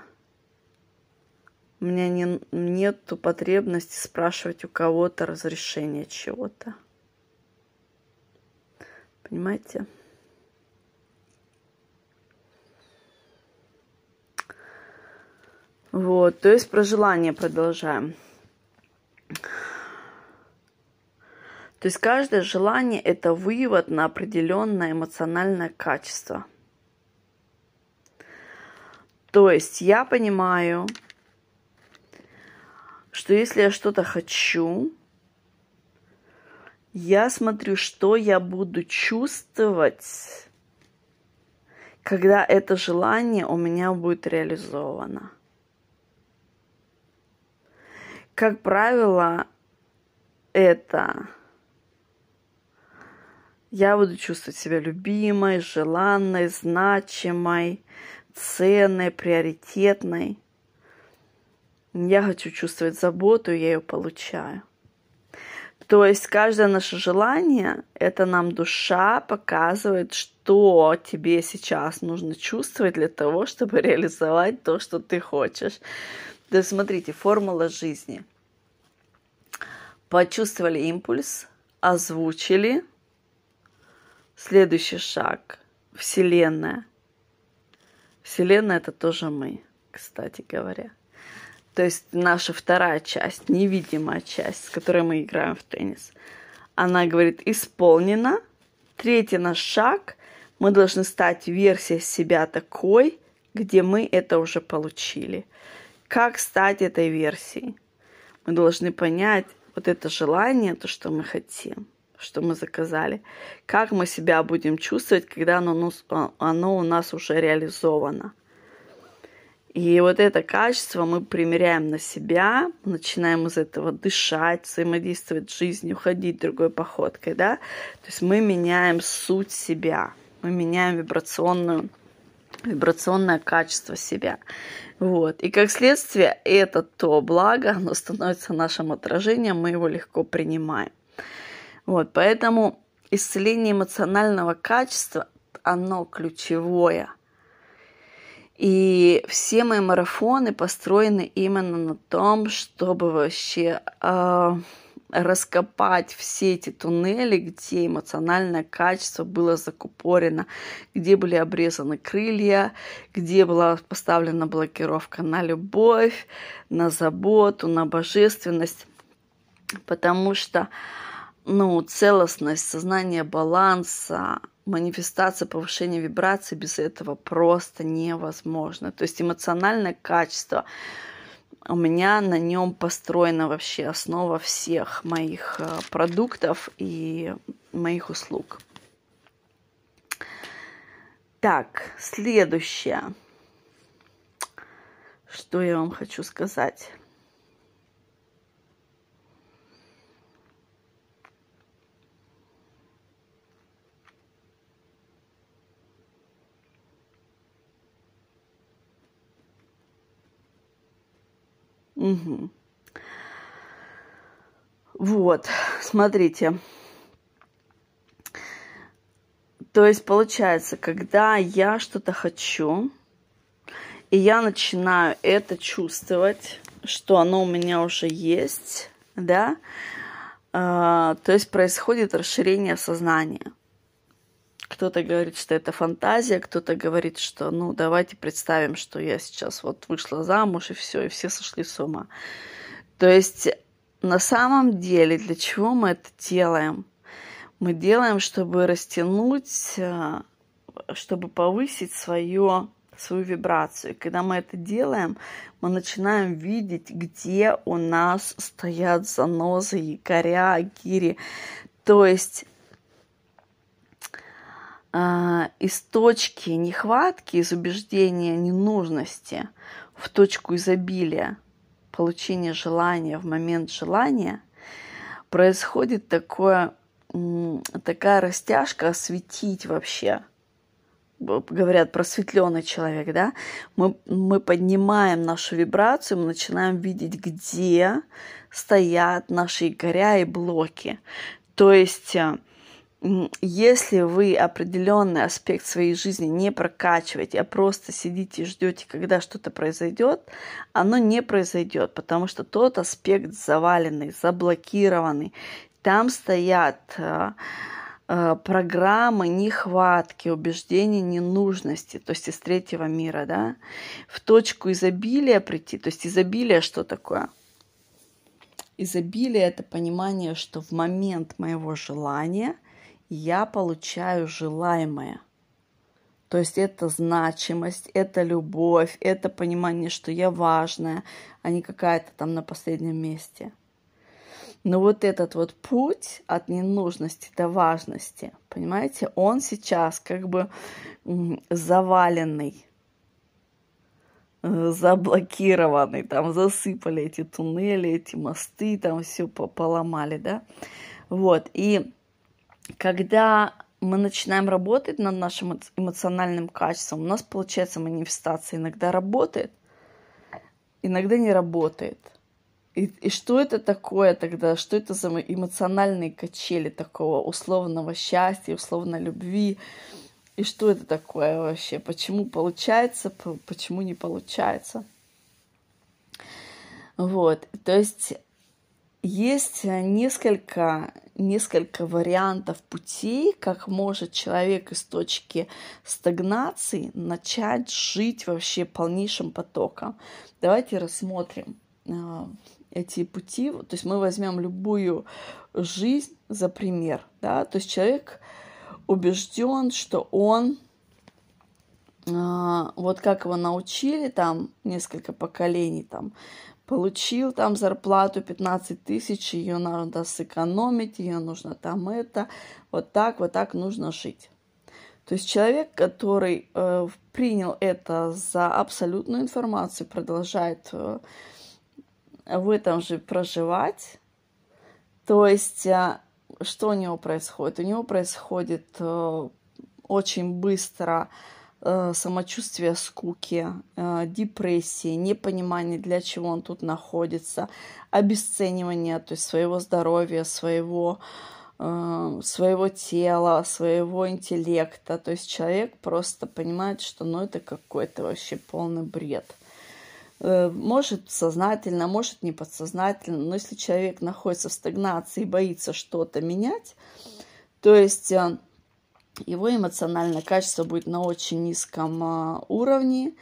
У меня не, нет потребности спрашивать у кого-то разрешение чего-то. Понимаете? Вот, то есть про желание продолжаем. То есть каждое желание – это вывод на определенное эмоциональное качество. То есть я понимаю, что если я что-то хочу, я смотрю, что я буду чувствовать, когда это желание у меня будет реализовано. Как правило, это Я буду чувствовать себя любимой, желанной, значимой, ценной, приоритетной. Я хочу чувствовать заботу, я ее получаю. То есть каждое наше желание, это нам душа показывает, что тебе сейчас нужно чувствовать для того, чтобы *laughs* реализовать то, что ты хочешь. То есть смотрите, формула жизни. Почувствовали импульс, озвучили. Следующий шаг. Вселенная. Вселенная это тоже мы, кстати говоря. То есть наша вторая часть, невидимая часть, с которой мы играем в теннис. Она говорит, исполнено. Третий наш шаг. Мы должны стать версией себя такой, где мы это уже получили. Как стать этой версией? Мы должны понять вот это желание, то, что мы хотим, что мы заказали. Как мы себя будем чувствовать, когда оно, оно у нас уже реализовано. И вот это качество мы примеряем на себя, начинаем из этого дышать, взаимодействовать с жизнью, ходить другой походкой, да. То есть мы меняем суть себя, мы меняем вибрационную, вибрационное качество себя. Вот. И как следствие, это то благо, оно становится нашим отражением, мы его легко принимаем. Вот. Поэтому исцеление эмоционального качества, оно ключевое – и все мои марафоны построены именно на том, чтобы вообще э, раскопать все эти туннели, где эмоциональное качество было закупорено, где были обрезаны крылья, где была поставлена блокировка на любовь, на заботу, на божественность. Потому что ну, целостность, сознание баланса, манифестация повышения вибрации без этого просто невозможно. То есть эмоциональное качество у меня на нем построена вообще основа всех моих э, продуктов и моих услуг. Так, следующее. Что я вам хочу сказать? Угу. Вот, смотрите. То есть получается, когда я что-то хочу, и я начинаю это чувствовать, что оно у меня уже есть, да, э, то есть происходит расширение сознания. Кто-то говорит, что это фантазия, кто-то говорит, что ну давайте представим, что я сейчас вот вышла замуж и все, и все сошли с ума. То есть на самом деле для чего мы это делаем? Мы делаем, чтобы растянуть, э, чтобы повысить свое свою вибрацию. Когда мы это делаем, мы начинаем видеть, где у нас стоят занозы, якоря, гири. То есть из точки нехватки, из убеждения ненужности в точку изобилия, получения желания в момент желания, происходит такое, такая растяжка осветить вообще. Говорят, просветленный человек, да? Мы, мы поднимаем нашу вибрацию, мы начинаем видеть, где стоят наши горя и блоки. То есть э, если вы определенный аспект своей жизни не прокачиваете, а просто сидите и ждете, когда что-то произойдет, оно не произойдет, потому что тот аспект заваленный, заблокированный, там стоят э, э, программы нехватки, убеждения ненужности, то есть из третьего мира, да, в точку изобилия прийти. То есть изобилие что такое? Изобилие – это понимание, что в момент моего желания – я получаю желаемое. То есть это значимость, это любовь, это понимание, что я важная, а не какая-то там на последнем месте. Но вот этот вот путь от ненужности до важности, понимаете, он сейчас как бы заваленный, заблокированный, там засыпали эти туннели, эти мосты, там все поломали, да. Вот, и когда мы начинаем работать над нашим эмоциональным качеством, у нас получается манифестация иногда работает, иногда не работает. И, и что это такое тогда? Что это за эмоциональные качели такого условного счастья, условной любви? И что это такое вообще? Почему получается, почему не получается? Вот, то есть есть несколько, несколько вариантов путей, как может человек из точки стагнации начать жить вообще полнейшим потоком. Давайте рассмотрим а, эти пути. То есть мы возьмем любую жизнь за пример, да, то есть человек убежден, что он а, вот как его научили там несколько поколений там получил там зарплату 15 тысяч, ее надо сэкономить, ее нужно там это, вот так, вот так нужно жить. То есть человек, который э, принял это за абсолютную информацию, продолжает э, в этом же проживать. То есть э, что у него происходит? У него происходит э, очень быстро э, самочувствие скуки, депрессии, непонимание, для чего он тут находится, обесценивание то есть своего здоровья, своего, своего тела, своего интеллекта. То есть человек просто понимает, что ну, это какой-то вообще полный бред. Э, может сознательно, может не подсознательно, но если человек находится в стагнации и боится что-то менять, то есть э, его эмоциональное качество будет на очень низком э, уровне,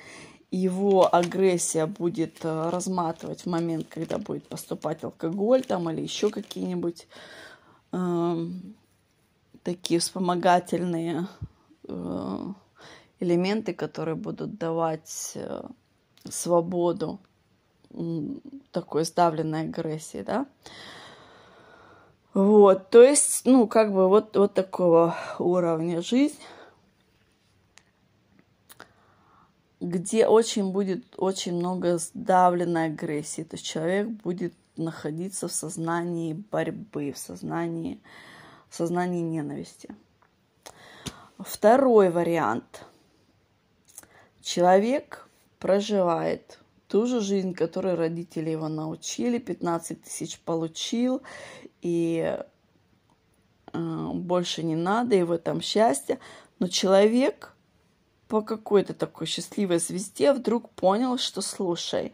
его агрессия будет разматывать в момент, когда будет поступать алкоголь там или еще какие-нибудь э, такие вспомогательные э, элементы, которые будут давать свободу такой сдавленной агрессии, да. Вот, то есть, ну, как бы вот, вот такого уровня жизнь, где очень будет очень много сдавленной агрессии. То есть человек будет находиться в сознании борьбы, в сознании, в сознании ненависти. Второй вариант. Человек проживает ту же жизнь, которой родители его научили, 15 тысяч получил, и э, больше не надо, и в этом счастье. Но человек по какой-то такой счастливой звезде вдруг понял, что слушай,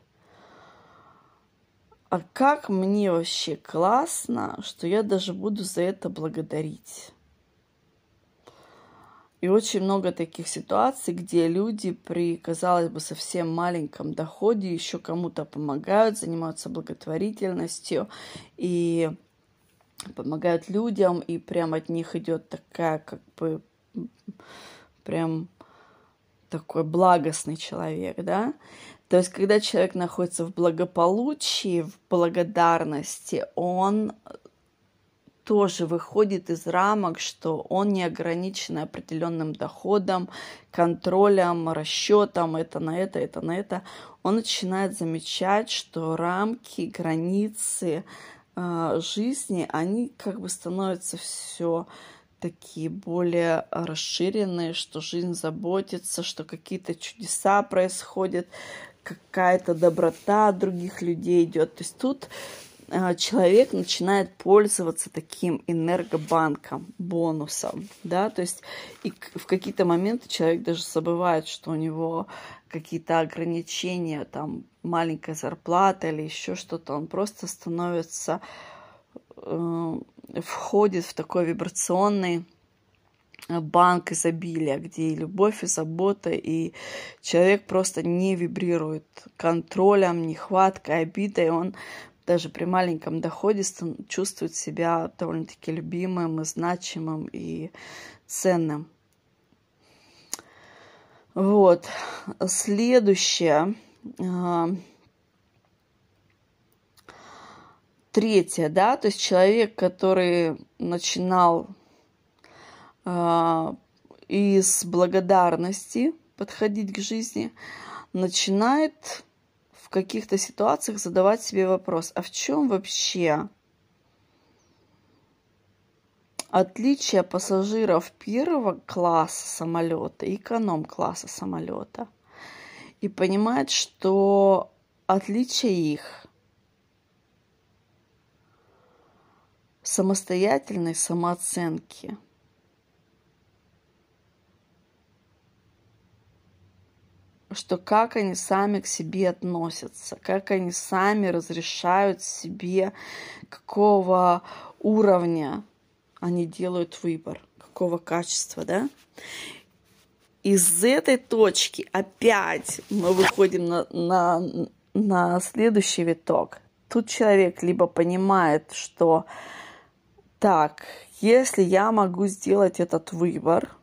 а как мне вообще классно, что я даже буду за это благодарить. И очень много таких ситуаций, где люди при, казалось бы, совсем маленьком доходе еще кому-то помогают, занимаются благотворительностью и помогают людям, и прям от них идет такая, как бы, прям такой благостный человек, да. То есть, когда человек находится в благополучии, в благодарности, он тоже выходит из рамок, что он не ограничен определенным доходом, контролем, расчетом, это на это, это на это. Он начинает замечать, что рамки, границы жизни, они как бы становятся все такие более расширенные, что жизнь заботится, что какие-то чудеса происходят, какая-то доброта других людей идет. То есть тут а, человек начинает пользоваться таким энергобанком, бонусом, да, то есть и в какие-то моменты человек даже забывает, что у него какие-то ограничения, там маленькая зарплата или еще что-то, он просто становится, э, входит в такой вибрационный банк изобилия, где и любовь, и забота, и человек просто не вибрирует контролем, нехваткой, обидой, он даже при маленьком доходе чувствует себя довольно-таки любимым и значимым и ценным. Вот. Следующее. А, третье, да, то есть человек, который начинал э, из благодарности подходить к жизни, начинает каких-то ситуациях задавать себе вопрос, а в чем вообще отличие пассажиров первого класса самолета и эконом-класса самолета. И понимать, что отличие их самостоятельной самооценки – что как они сами к себе относятся, как они сами разрешают себе, какого уровня они делают выбор, какого качества, да? Из этой точки опять мы выходим на, на, на следующий виток. Тут человек либо понимает, что так, если я могу сделать этот выбор –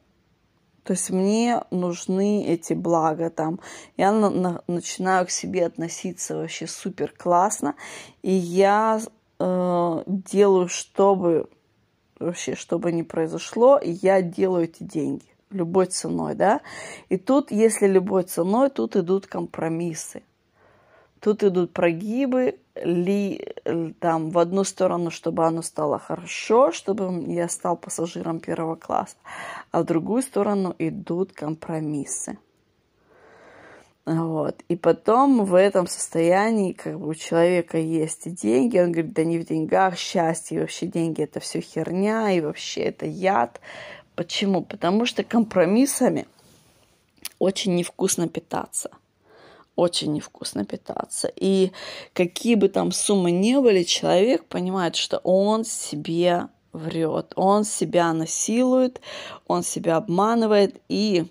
то есть мне нужны эти блага там. Я на, на, начинаю к себе относиться вообще супер классно. И я э, делаю, чтобы вообще, чтобы не произошло, и я делаю эти деньги любой ценой, да. И тут, если любой ценой, тут идут компромиссы. Тут идут прогибы, ли там в одну сторону, чтобы оно стало хорошо, чтобы я стал пассажиром первого класса, а в другую сторону идут компромиссы. Вот. И потом в этом состоянии, как бы у человека есть деньги, он говорит, да не в деньгах счастье, и вообще деньги это все херня, и вообще это яд. Почему? Потому что компромиссами очень невкусно питаться очень невкусно питаться. И какие бы там суммы ни были, человек понимает, что он себе врет, он себя насилует, он себя обманывает и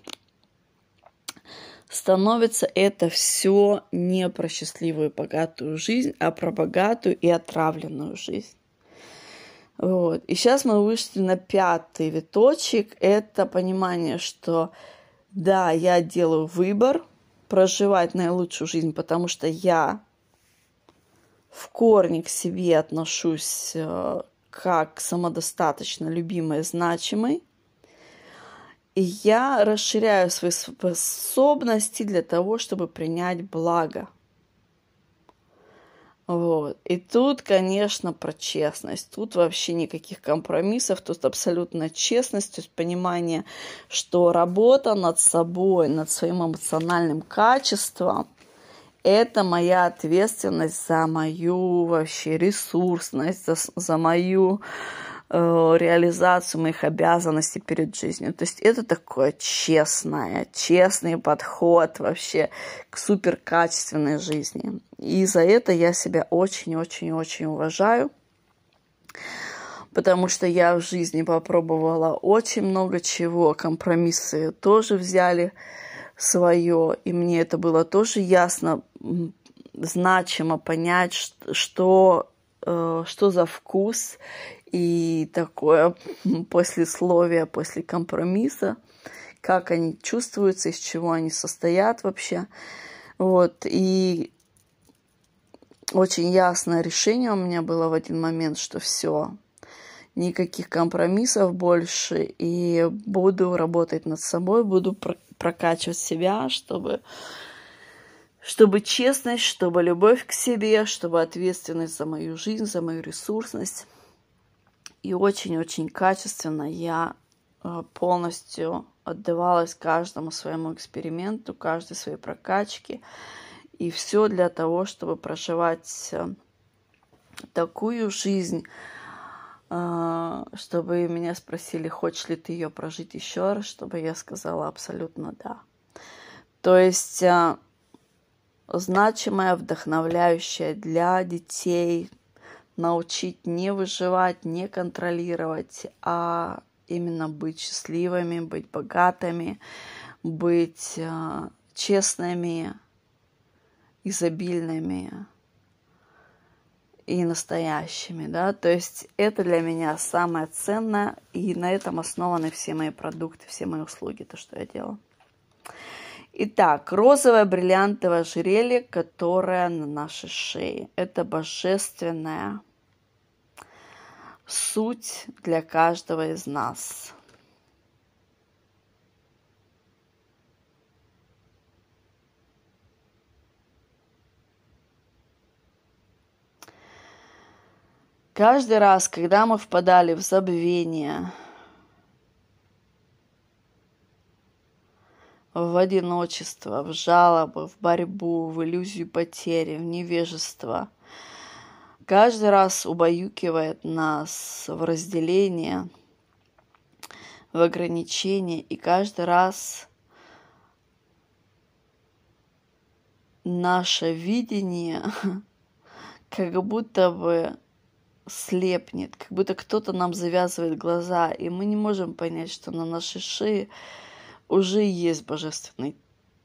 становится это все не про счастливую богатую жизнь, а про богатую и отравленную жизнь. Вот. И сейчас мы вышли на пятый виточек. Это понимание, что да, я делаю выбор, проживать наилучшую жизнь, потому что я в корне к себе отношусь э, как самодостаточно любимой, значимой. И я расширяю свои способности для того, чтобы принять благо – вот. И тут, конечно, про честность. Тут вообще никаких компромиссов. Тут абсолютно честность, то есть понимание, что работа над собой, над своим эмоциональным качеством – это моя ответственность за мою вообще ресурсность, за, за мою Э, реализацию моих обязанностей перед жизнью. То есть это такое честное, честный подход вообще к суперкачественной жизни. И за это я себя очень-очень-очень уважаю, потому что я в жизни попробовала очень много чего, компромиссы тоже взяли свое, и мне это было тоже ясно, значимо понять, что, э, что за вкус и такое послесловие после компромисса, как они чувствуются, из чего они состоят вообще. Вот, и очень ясное решение у меня было в один момент, что все, никаких компромиссов больше, и буду работать над собой, буду прокачивать себя, чтобы чтобы честность, чтобы любовь к себе, чтобы ответственность за мою жизнь, за мою ресурсность и очень-очень качественно я э, полностью отдавалась каждому своему эксперименту, каждой своей прокачке. И все для того, чтобы проживать э, такую жизнь, э, чтобы меня спросили, хочешь ли ты ее прожить еще раз, чтобы я сказала абсолютно да. То есть значимая, вдохновляющая для детей, научить не выживать, не контролировать, а именно быть счастливыми, быть богатыми, быть э, честными, изобильными и настоящими, да, то есть это для меня самое ценное, и на этом основаны все мои продукты, все мои услуги, то, что я делаю. Итак, розовое бриллиантовое ожерелье, которое на нашей шее. Это божественное суть для каждого из нас. Каждый раз, когда мы впадали в забвение, в одиночество, в жалобы, в борьбу, в иллюзию потери, в невежество, каждый раз убаюкивает нас в разделение, в ограничение, и каждый раз наше видение *laughs* как будто бы слепнет, как будто кто-то нам завязывает глаза, и мы не можем понять, что на нашей шее уже есть божественный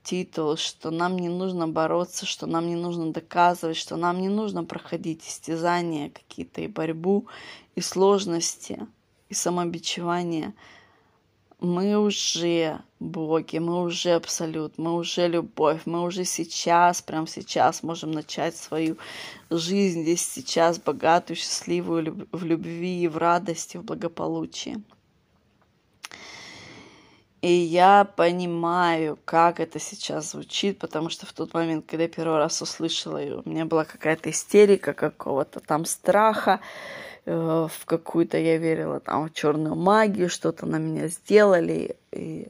титул, что нам не нужно бороться, что нам не нужно доказывать, что нам не нужно проходить истязания какие-то и борьбу, и сложности, и самобичевание – мы уже боги, мы уже абсолют, мы уже любовь, мы уже сейчас, прямо сейчас можем начать свою жизнь здесь сейчас, богатую, счастливую, в любви, в радости, в благополучии. И я понимаю, как это сейчас звучит, потому что в тот момент, когда я первый раз услышала ее, у меня была какая-то истерика какого-то там страха, Э, в какую-то я верила там в черную магию, что-то на меня сделали. И,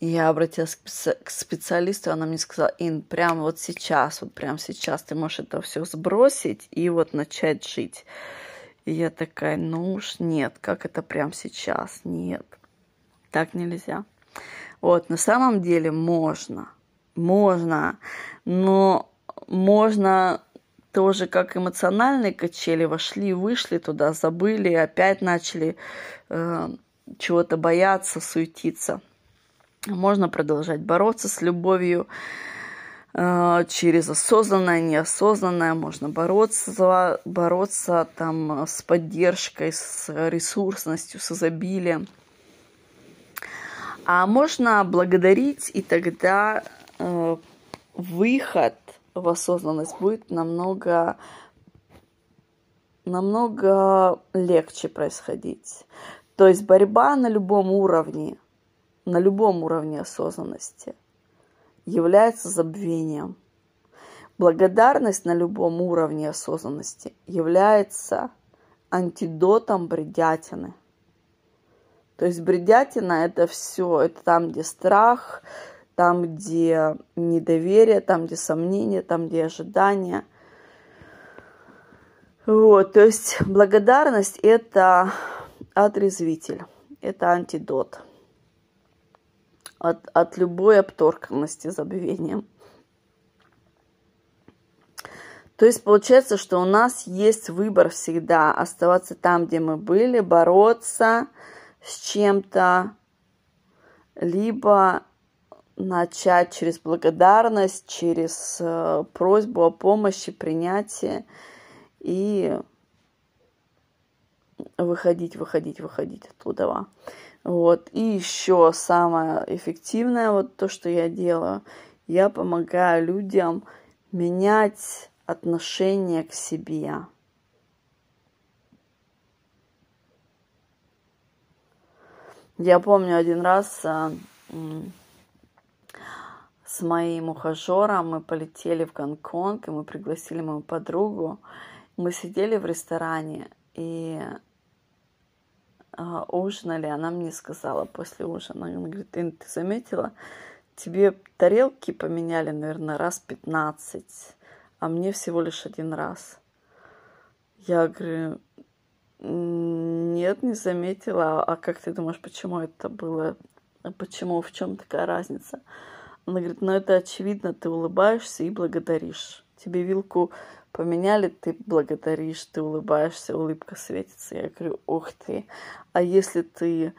и я обратилась к специалисту, она мне сказала, Ин, прямо вот сейчас, вот прямо сейчас ты можешь это все сбросить и вот начать жить. И я такая, ну уж нет, как это прямо сейчас? Нет, так нельзя. Вот, на самом деле можно, можно, но можно тоже как эмоциональные качели вошли, вышли туда, забыли, опять начали э, чего-то бояться, суетиться. Можно продолжать бороться с любовью через осознанное, неосознанное. Можно бороться, бороться там с поддержкой, с ресурсностью, с изобилием. А можно благодарить, и тогда э, выход в осознанность будет намного, намного легче происходить. То есть борьба на любом уровне, на любом уровне осознанности является забвением. Благодарность на любом уровне осознанности является антидотом бредятины. То есть бредятина это все, это там, где страх, там, где недоверие, там, где сомнения, там, где ожидания. Вот, то есть благодарность – это отрезвитель, это антидот от, от любой обторканности забвением. То есть получается, что у нас есть выбор всегда оставаться там, где мы были, бороться с чем-то, либо начать через благодарность, через э, просьбу о помощи, принятие и выходить, выходить, выходить оттуда. Вот. И еще самое эффективное, вот то, что я делаю, я помогаю людям менять отношение к себе. Я помню один раз э, с моим ухажером мы полетели в Гонконг, и мы пригласили мою подругу. Мы сидели в ресторане и э, ужинали. Она мне сказала после ужина, она говорит, ты, ты заметила, тебе тарелки поменяли, наверное, раз 15, а мне всего лишь один раз. Я говорю, нет, не заметила. А как ты думаешь, почему это было? Почему, в чем такая разница? Она говорит, ну это очевидно, ты улыбаешься и благодаришь. Тебе вилку поменяли, ты благодаришь, ты улыбаешься, улыбка светится. Я говорю, ух ты, а если ты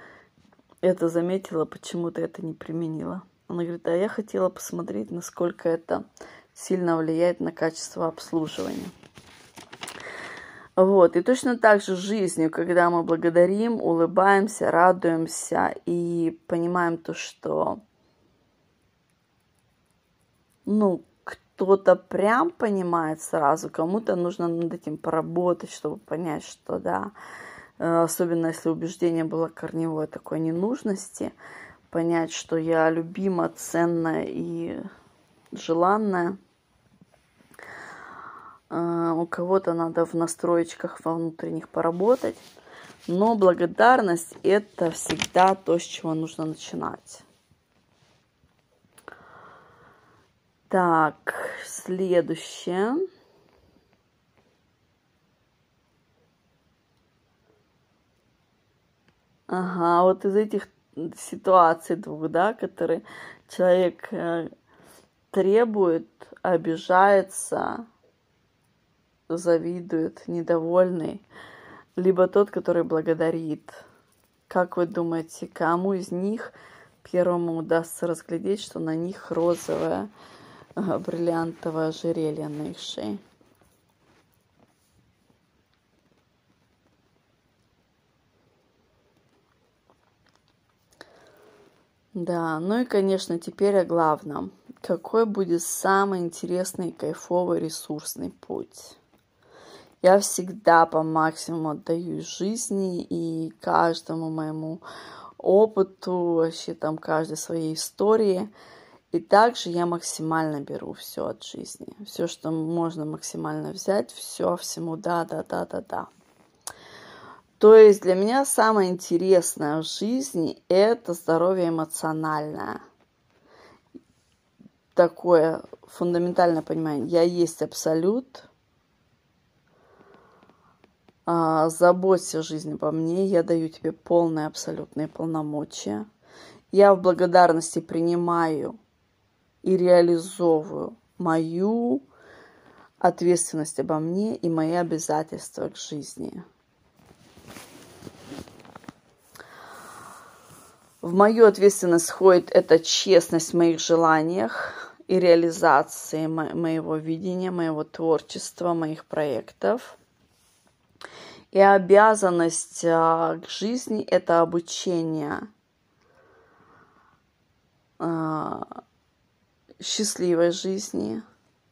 это заметила, почему ты это не применила? Она говорит, а я хотела посмотреть, насколько это сильно влияет на качество обслуживания. Вот, и точно так же жизнью, когда мы благодарим, улыбаемся, радуемся и понимаем то, что ну, кто-то прям понимает сразу, кому-то нужно над этим поработать, чтобы понять, что да, э, особенно если убеждение было корневой такой ненужности, понять, что я любима, ценная и желанная. а, у кого-то надо в настроечках во внутренних поработать. Но благодарность – это всегда то, с чего нужно начинать. Так, следующее. Ага, вот из этих ситуаций двух, да, которые человек э, требует, обижается, завидует, недовольный, либо тот, который благодарит. Как вы думаете, кому из них первому удастся разглядеть, что на них розовое э, бриллиантовое ожерелье на их шее? Да, ну и, конечно, теперь о главном. Какой будет самый интересный, кайфовый, ресурсный путь? Я всегда по максимуму отдаю жизни и каждому моему опыту, вообще там каждой своей истории. И также я максимально беру все от жизни. Все, что можно максимально взять, все всему да, да, да, да, да. То есть для меня самое интересное в жизни – это здоровье эмоциональное. Такое фундаментальное понимание. Я есть абсолют. А, заботься жизни по мне. Я даю тебе полные абсолютные полномочия. Я в благодарности принимаю и реализовываю мою ответственность обо мне и мои обязательства к жизни. В мою ответственность входит эта честность в моих желаниях и реализации мо- моего видения, моего творчества, моих проектов. И обязанность а, к жизни – это обучение а, счастливой жизни,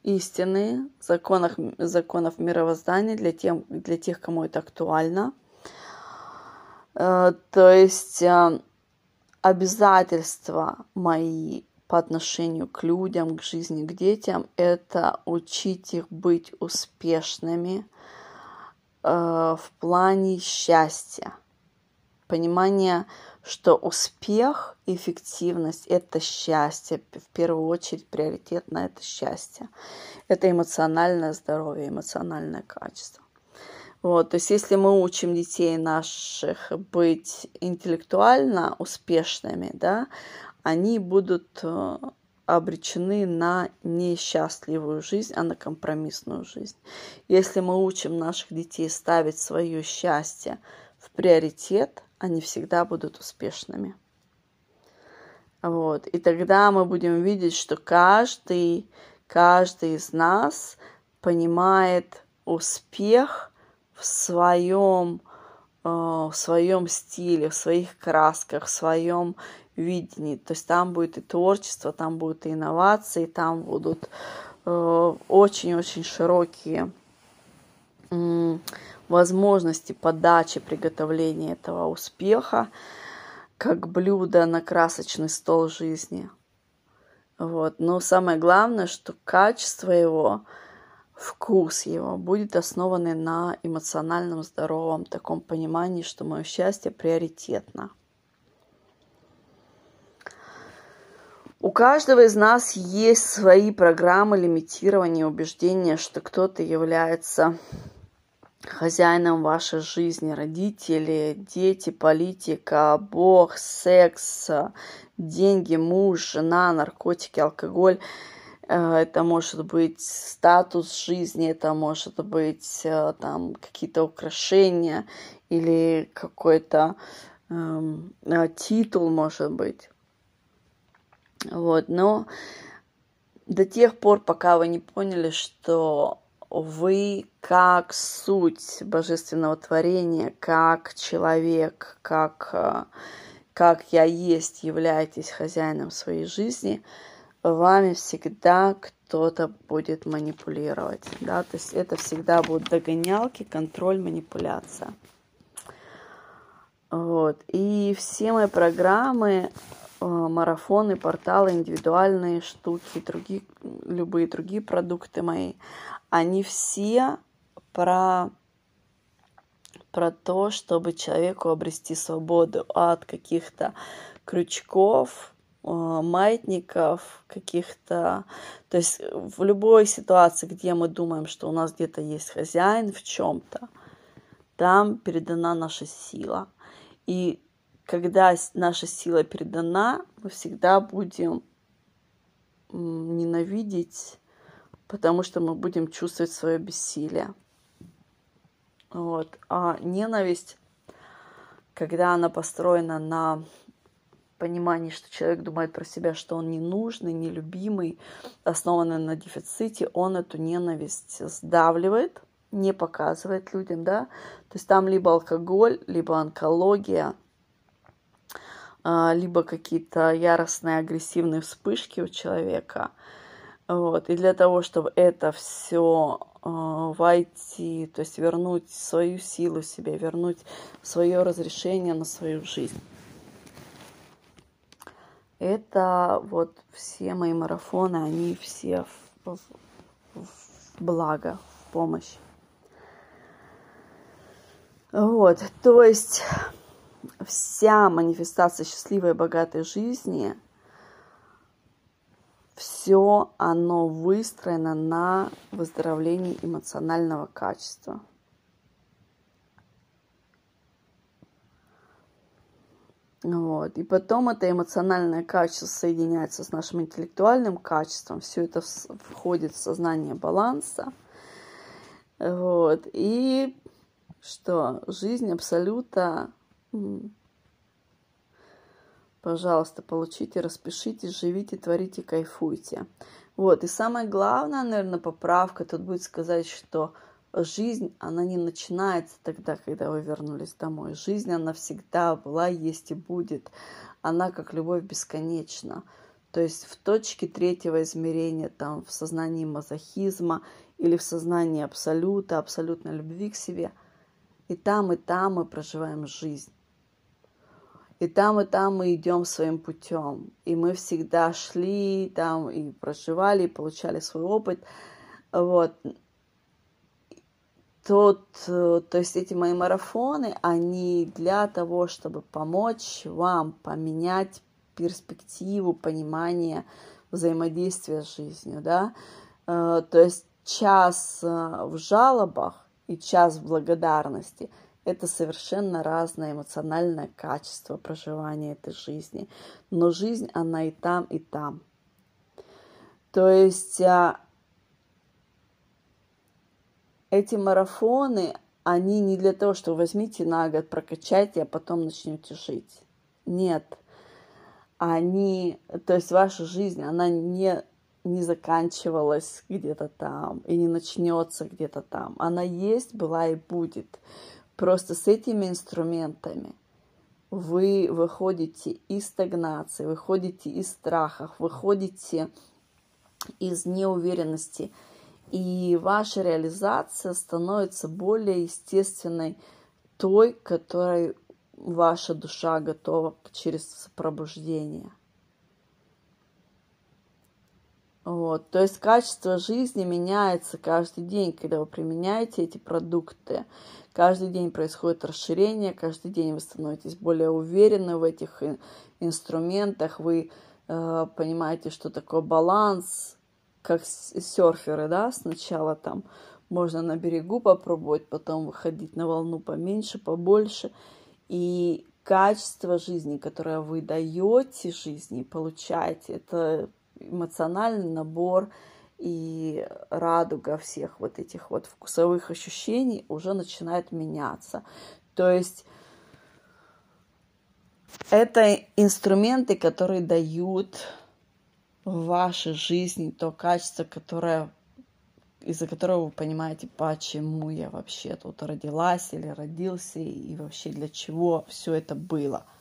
истины, законов, законов мировоздания для, тем, для тех, кому это актуально. А, то есть а, обязательства мои по отношению к людям, к жизни, к детям, это учить их быть успешными э, в плане счастья. Понимание, что успех, эффективность – это счастье. В первую очередь приоритет на это счастье. Это эмоциональное здоровье, эмоциональное качество. Вот, то есть если мы учим детей наших быть интеллектуально успешными, да, они будут э, обречены на несчастливую жизнь, а на компромиссную жизнь. Если мы учим наших детей ставить свое счастье в приоритет, они всегда будут успешными. Вот. И тогда мы будем видеть, что каждый, каждый из нас понимает успех – в своем, э, в своем стиле, в своих красках, в своем видении. То есть там будет и творчество, там будут и инновации, там будут э, очень-очень широкие возможности подачи, приготовления этого успеха как блюдо на красочный стол жизни. Вот. Но самое главное, что качество его вкус его будет основанный на эмоциональном здоровом таком понимании, что мое счастье приоритетно. У каждого из нас есть свои программы лимитирования, убеждения, что кто-то является хозяином вашей жизни, родители, дети, политика, бог, секс, деньги, муж, жена, наркотики, алкоголь – Э, это может быть статус жизни, это может быть э, там какие-то украшения или какой-то эм, э, титул, может быть. Вот, но до тех пор, пока вы не поняли, что вы как суть божественного творения, как человек, как, э, как я есть, являетесь хозяином своей жизни – вами всегда кто-то будет манипулировать, да, то есть это всегда будут догонялки, контроль, манипуляция. Вот. И все мои программы, э, марафоны, порталы, индивидуальные штуки, другие, любые другие продукты мои, они все про про то, чтобы человеку обрести свободу от каких-то крючков, э, маятников, каких-то... То есть в любой ситуации, где мы думаем, что у нас где-то есть хозяин в чем-то, там передана наша сила. И когда наша сила передана, мы всегда будем ненавидеть, потому что мы будем чувствовать свое бессилие. Вот. А ненависть, когда она построена на понимании, что человек думает про себя, что он ненужный, нелюбимый, основанный на дефиците, он эту ненависть сдавливает, не показывает людям, да. То есть там либо алкоголь, либо онкология, а, либо какие-то яростные агрессивные вспышки у человека. Вот. И для того, чтобы это все э, войти, то есть вернуть свою силу себе, вернуть свое разрешение на свою жизнь. Это вот все мои марафоны, они все в, в, в благо, в помощь. Вот, то есть вся манифестация счастливой и богатой жизни, все оно выстроено на выздоровлении эмоционального качества. Вот. И потом это эмоциональное качество соединяется с нашим интеллектуальным качеством. Все это входит в сознание баланса. Вот. И что жизнь абсолютно Пожалуйста, получите, распишитесь, живите, творите, кайфуйте. Вот, и самое главное, наверное, поправка тут будет сказать, что жизнь, она не начинается тогда, когда вы вернулись домой. Жизнь, она всегда была, есть и будет. Она, как любовь, бесконечна. То есть в точке третьего измерения, там, в сознании мазохизма или в сознании абсолюта, абсолютной любви к себе, и там, и там мы проживаем жизнь. И там, и там мы идем своим путем. И мы всегда шли там и проживали, и получали свой опыт. Вот. Тот, то есть эти мои марафоны, они для того, чтобы помочь вам поменять перспективу, понимание взаимодействия с жизнью, да. Э, то есть час э, в жалобах и час в благодарности – это совершенно разное эмоциональное качество проживания этой жизни. Но жизнь, она и там, и там. То есть а, эти марафоны, они не для того, что возьмите на год, прокачайте, а потом начнете жить. Нет. Они, то есть ваша жизнь, она не, не заканчивалась где-то там и не начнется где-то там. Она есть, была и будет. Просто с этими инструментами вы выходите из стагнации, выходите из страхов, выходите из неуверенности, и ваша реализация становится более естественной той, которой ваша душа готова через пробуждение. Вот. То есть качество жизни меняется каждый день, когда вы применяете эти продукты. Каждый день происходит расширение, каждый день вы становитесь более уверены в этих инструментах, вы э, понимаете, что такое баланс, как серферы, да, сначала там можно на берегу попробовать, потом выходить на волну поменьше, побольше. И качество жизни, которое вы даете жизни, получаете, это эмоциональный набор и радуга всех вот этих вот вкусовых ощущений уже начинает меняться. То есть это инструменты, которые дают в вашей жизни то качество, которое из-за которого вы понимаете, почему я вообще тут родилась или родился, и вообще для чего все это было –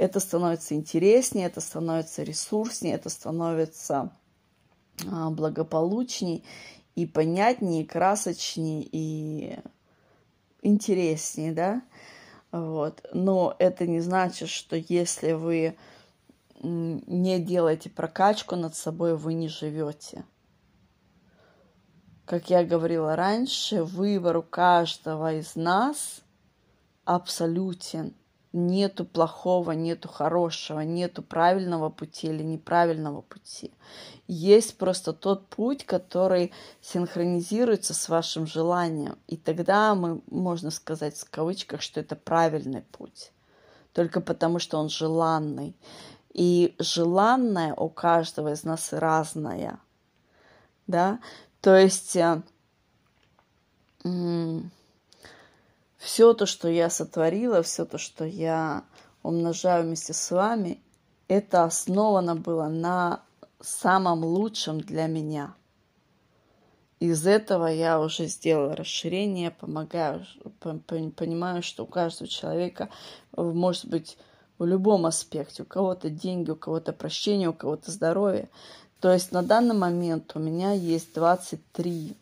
это становится интереснее, это становится ресурснее, это становится а, благополучней и понятнее, и красочнее, и интереснее, да, вот. Но это не значит, что если вы не делаете прокачку над собой, вы не живете. Как я говорила раньше, выбор у каждого из нас абсолютен. Нету плохого, нету хорошего, нету правильного пути или неправильного пути. Есть просто тот путь, который синхронизируется с вашим желанием. И тогда мы, можно сказать в кавычках, что это правильный путь. Только потому, что он желанный. И желанное у каждого из нас разное. Да? То есть э, все то, что я сотворила, все то, что я умножаю вместе с вами, это основано было на самом лучшем для меня. Из этого я уже сделала расширение, помогаю, понимаю, что у каждого человека может быть в любом аспекте. У кого-то деньги, у кого-то прощение, у кого-то здоровье. То есть на данный момент у меня есть 23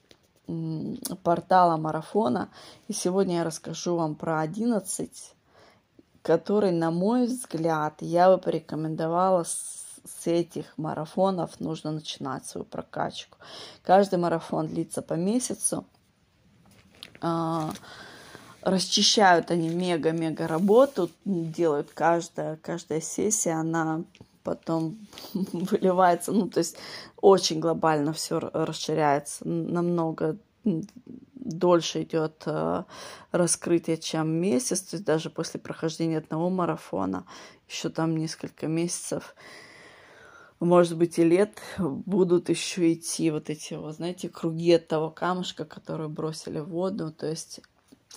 портала марафона. И сегодня я расскажу вам про 11, который, на мой взгляд, я бы порекомендовала с, этих марафонов нужно начинать свою прокачку. Каждый марафон длится по месяцу. А, расчищают они мега-мега работу, делают каждая, каждая сессия, она потом *laughs* выливается, ну, то есть очень глобально все расширяется, намного дольше идет э, раскрытие, чем месяц, то есть даже после прохождения одного марафона, еще там несколько месяцев, может быть, и лет будут еще идти вот эти, вот, знаете, круги от того камушка, который бросили в воду. То есть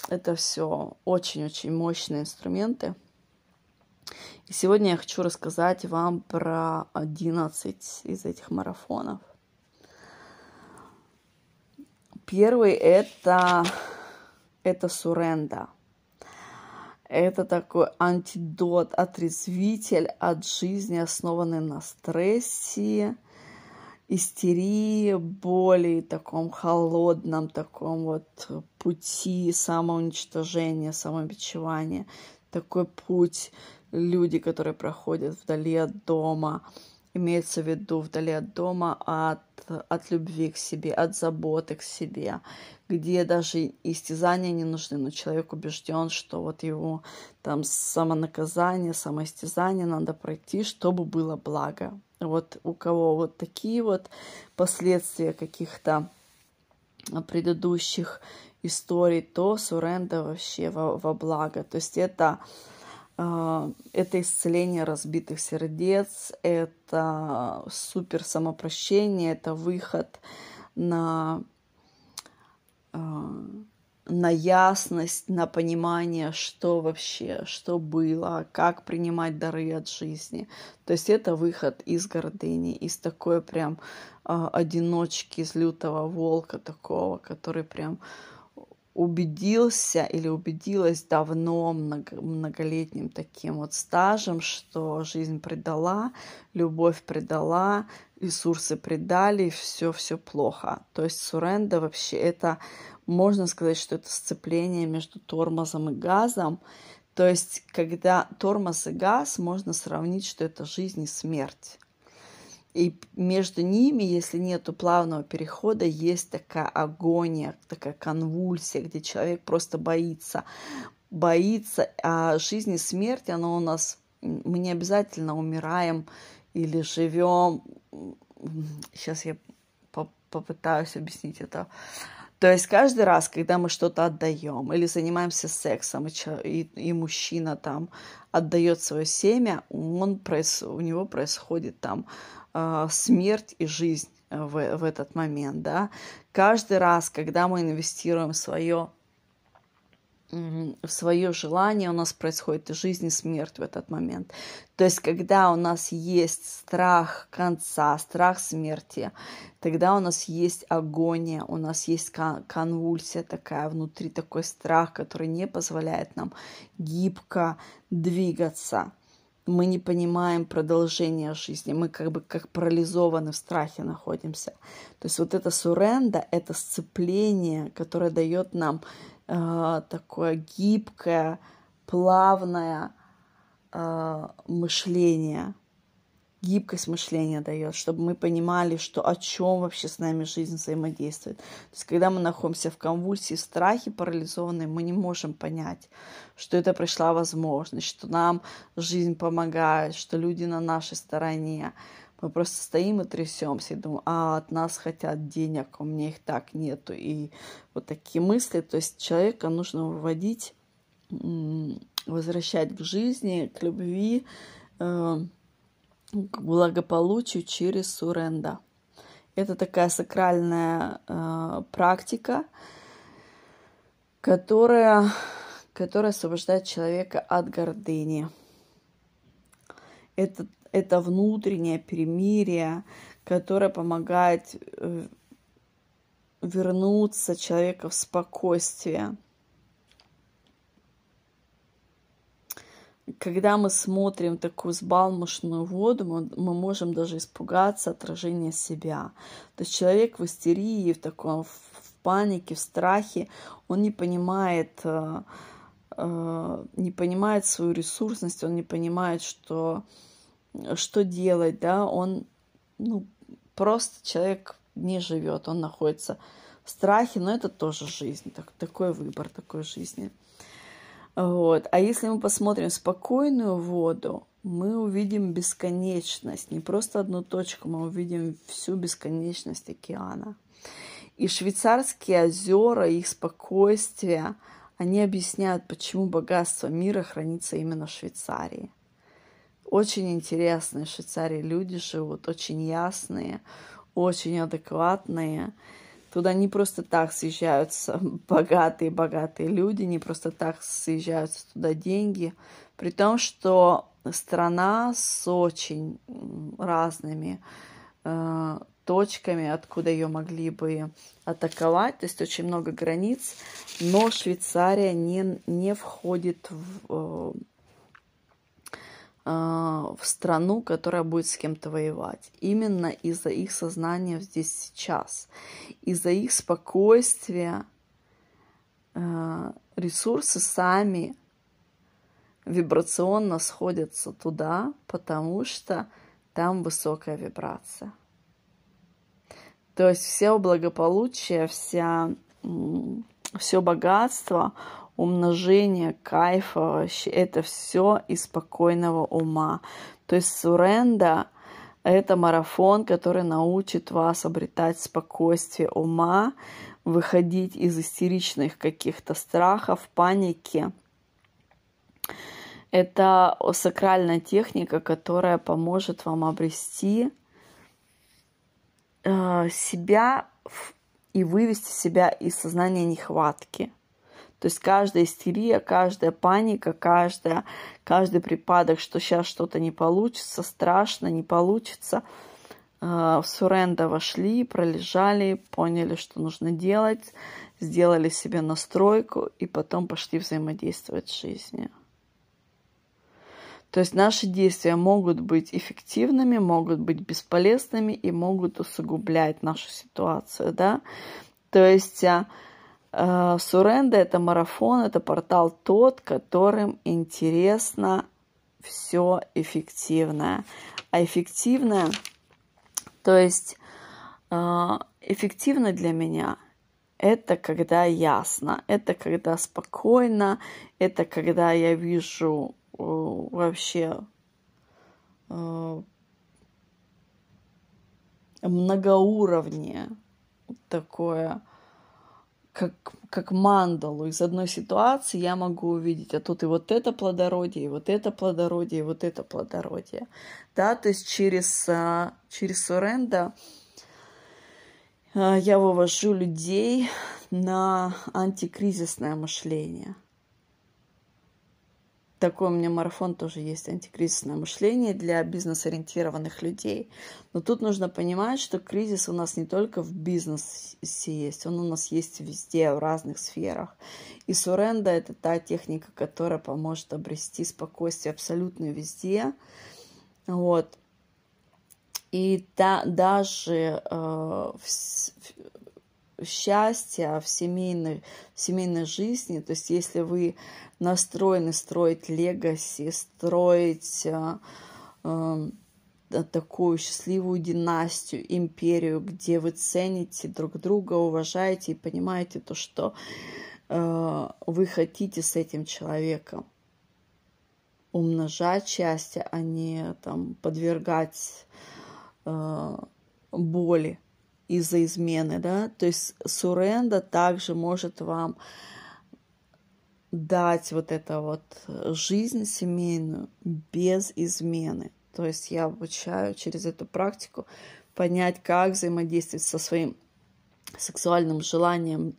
это все очень-очень мощные инструменты. И сегодня я хочу рассказать вам про 11 из этих марафонов. Первый это, это суренда. Это такой антидот, отрезвитель от жизни, основанный на стрессе, истерии, боли, таком холодном таком вот пути самоуничтожения, самобичевания. Такой путь люди, которые проходят вдали от дома, имеется в виду вдали от дома, от, от любви к себе, от заботы к себе, где даже истязания не нужны, но человек убежден, что вот его там самонаказание, самоистязание надо пройти, чтобы было благо. Вот у кого вот такие вот последствия каких-то предыдущих историй, то суренда вообще во, во благо. То есть это это исцеление разбитых сердец, это супер самопрощение, это выход на, а, на ясность, на понимание, что вообще, что было, как принимать дары от жизни. То есть это выход из гордыни, из такой прям а, одиночки, из лютого волка такого, который прям убедился или убедилась давно, много, многолетним таким вот стажем, что жизнь предала, любовь предала, ресурсы предали, все, все плохо. То есть суренда вообще это, можно сказать, что это сцепление между тормозом и газом. То есть, когда тормоз и газ, можно сравнить, что это жизнь и смерть. И между ними, если нет плавного перехода, есть такая агония, такая конвульсия, где человек просто боится. Боится, а жизнь и смерть, она у нас, мы не обязательно умираем или живем. Сейчас я попытаюсь объяснить это. То есть каждый раз, когда мы что-то отдаем или занимаемся сексом, и, и, и мужчина там отдает свое семя, он, у него происходит там смерть и жизнь в, в этот момент, да. Каждый раз, когда мы инвестируем свое в свое желание у нас происходит и жизнь, и смерть в этот момент. То есть, когда у нас есть страх конца, страх смерти, тогда у нас есть агония, у нас есть конвульсия такая внутри, такой страх, который не позволяет нам гибко двигаться мы не понимаем продолжение жизни, мы как бы как парализованы в страхе находимся. То есть вот это суренда, это сцепление, которое дает нам э, такое гибкое, плавное э, мышление. Гибкость мышления дает, чтобы мы понимали, что о чем вообще с нами жизнь взаимодействует. То есть, когда мы находимся в конвульсии, страхе парализованной, мы не можем понять, что это пришла возможность, что нам жизнь помогает, что люди на нашей стороне. Мы просто стоим и трясемся и думаем, а от нас хотят денег, а у меня их так нету. И вот такие мысли. То есть человека нужно выводить, возвращать к жизни, к любви, э, к благополучию через суренда. Это такая сакральная э, практика, которая, которая освобождает человека от гордыни. Это это внутреннее перемирие, которое помогает э, вернуться человека в спокойствие. Когда мы смотрим такую сбалмошную воду, мы, мы можем даже испугаться отражения себя. То есть человек в истерии, в таком в панике, в страхе, он не понимает, э, э, не понимает свою ресурсность, он не понимает, что что делать, да, он, ну, просто человек не живет, он находится в страхе, но это тоже жизнь, так, такой выбор такой жизни. Вот. А если мы посмотрим спокойную воду, мы увидим бесконечность, не просто одну точку, мы увидим всю бесконечность океана. И швейцарские озера, их спокойствие, они объясняют, почему богатство мира хранится именно в Швейцарии. Очень интересные в Швейцарии люди живут, очень ясные, очень адекватные. Туда не просто так съезжаются *laughs* богатые-богатые люди, не просто так съезжаются туда деньги. При том, что страна с очень разными э, точками, откуда ее могли бы атаковать. То есть очень много границ, но Швейцария не, не входит в, э, в страну, которая будет с кем-то воевать. Именно из-за их сознания здесь сейчас, из-за их спокойствия а, ресурсы сами вибрационно сходятся туда, потому что там высокая вибрация. То есть все благополучие, вся, все богатство, умножение кайфа, это все из спокойного ума. То есть суренда – это марафон, который научит вас обретать спокойствие ума, выходить из истеричных каких-то страхов, паники. Это сакральная техника, которая поможет вам обрести э, себя и вывести себя из сознания нехватки – то есть каждая истерия, каждая паника, каждая, каждый припадок, что сейчас что-то не получится, страшно, не получится, э, в суренда вошли, пролежали, поняли, что нужно делать, сделали себе настройку и потом пошли взаимодействовать с жизнью. То есть наши действия могут быть эффективными, могут быть бесполезными и могут усугублять нашу ситуацию, да. То есть а, Суренда – это марафон, это портал тот, которым интересно все эффективное. А эффективное, то есть э, эффективно для меня – это когда ясно, это когда спокойно, это когда я вижу э, вообще многоуровневое такое как, как мандалу. Из одной ситуации я могу увидеть, а тут и вот это плодородие, и вот это плодородие, и вот это плодородие. Да, то есть через, а, через Суренда а, я вывожу людей на антикризисное мышление – такой у меня марафон тоже есть, антикризисное мышление для бизнес-ориентированных людей. Но тут нужно понимать, что кризис у нас не только в бизнесе есть, он у нас есть везде, в разных сферах. И суренда – это та техника, которая поможет обрести спокойствие абсолютно везде. Вот. И та, даже э, в, счастья в семейной, в семейной жизни. То есть если вы настроены строить легаси, строить э, такую счастливую династию, империю, где вы цените друг друга, уважаете и понимаете то, что э, вы хотите с этим человеком умножать счастье, а не там подвергать э, боли из-за измены, да. То есть суренда также может вам дать вот это вот жизнь семейную без измены. То есть я обучаю через эту практику понять, как взаимодействовать со своим сексуальным желанием,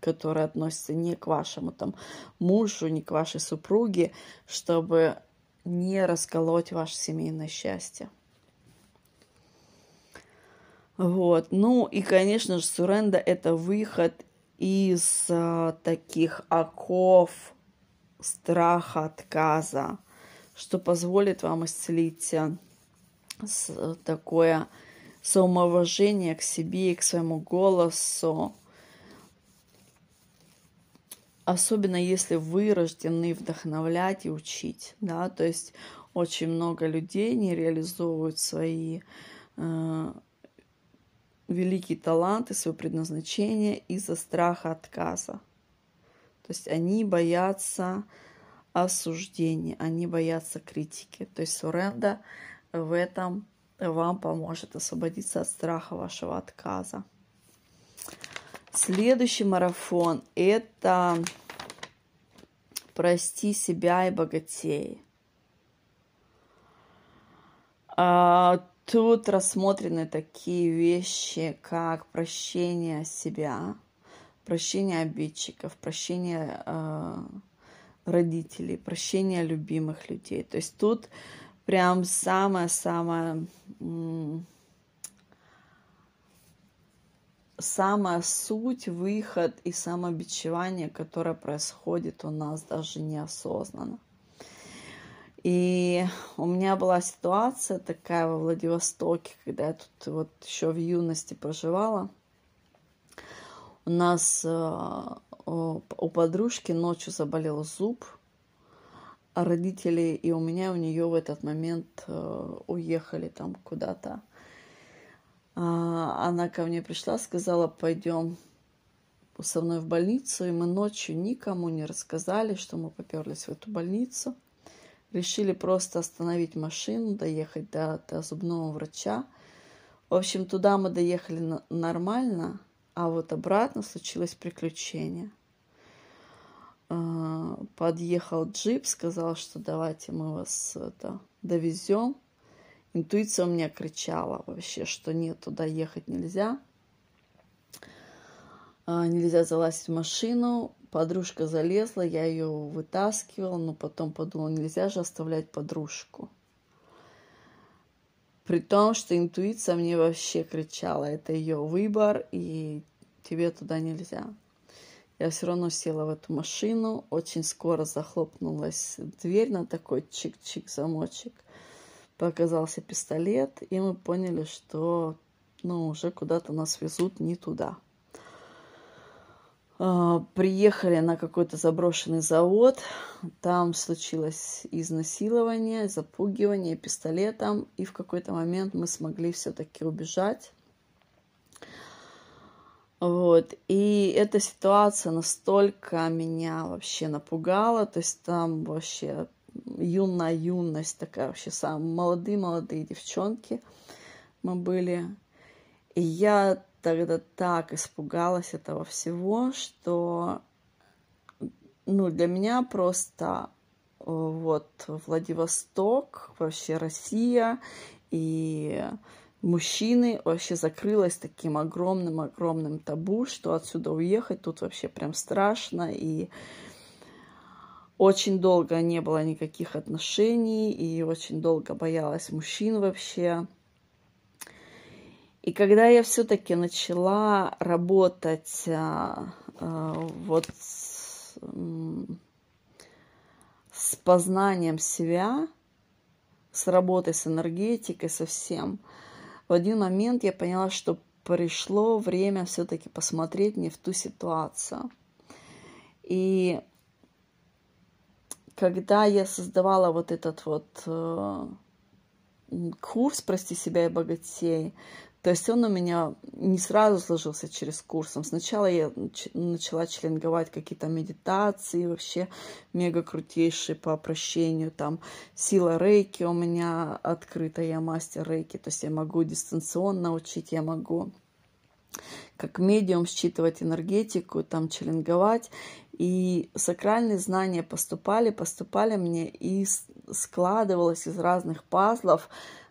которое относится не к вашему там мужу, не к вашей супруге, чтобы не расколоть ваше семейное счастье. Вот. Ну и, конечно же, суренда – это выход из а, таких оков страха, отказа, что позволит вам исцелить а, с, такое самоуважение к себе и к своему голосу. Особенно если вы рождены вдохновлять и учить, да, то есть очень много людей не реализовывают свои э, великие таланты, свое предназначение из-за страха отказа. То есть они боятся осуждения, они боятся критики. То есть суренда в этом вам поможет освободиться от страха вашего отказа. Следующий марафон – это «Прости себя и богатей». Тут рассмотрены такие вещи, как прощение себя, прощение обидчиков, прощение э, родителей, прощение любимых людей. То есть тут прям самое-самое самая суть, выход и самобичевание, которое происходит у нас даже неосознанно. И у меня была ситуация такая во Владивостоке, когда я тут вот еще в юности проживала. У нас э, у подружки ночью заболел зуб, а родители и у меня, у нее в этот момент э, уехали там куда-то. А, она ко мне пришла, сказала, пойдем со мной в больницу, и мы ночью никому не рассказали, что мы поперлись в эту больницу – решили просто остановить машину, доехать до, до зубного врача. В общем, туда мы доехали нормально, а вот обратно случилось приключение. А, подъехал джип, сказал, что давайте мы вас это, довезем. Интуиция у меня кричала вообще, что нет, туда ехать нельзя. А, нельзя залазить в машину. Подружка залезла, я ее вытаскивала, но потом подумала, нельзя же оставлять подружку. При том, что интуиция мне вообще кричала, это ее выбор, и тебе туда нельзя. Я все равно села в эту машину, очень скоро захлопнулась дверь на такой чик-чик замочек. Показался пистолет, и мы поняли, что ну, уже куда-то нас везут не туда. А, приехали на какой-то заброшенный завод. Там случилось изнасилование, запугивание пистолетом. И в какой-то момент мы смогли все-таки убежать. Вот. И эта ситуация настолько меня вообще напугала. То есть там вообще юная юность такая вообще самые молодые-молодые девчонки мы были. И я тогда так испугалась этого всего, что ну, для меня просто э, вот Владивосток, вообще Россия и мужчины вообще закрылась таким огромным-огромным табу, что отсюда уехать тут вообще прям страшно. И очень долго не было никаких отношений, и очень долго боялась мужчин вообще. И когда я все-таки начала работать а, а, вот с, с познанием себя, с работой с энергетикой, со всем, в один момент я поняла, что пришло время все-таки посмотреть мне в ту ситуацию. И когда я создавала вот этот вот э, курс «Прости себя и богатей», то есть он у меня не сразу сложился через курсом. Сначала я начала членговать какие-то медитации, вообще мега крутейшие по прощению. Там сила рейки у меня открыта, я мастер рейки, то есть я могу дистанционно учить, я могу как медиум считывать энергетику, там членговать. И сакральные знания поступали, поступали мне и складывалось из разных пазлов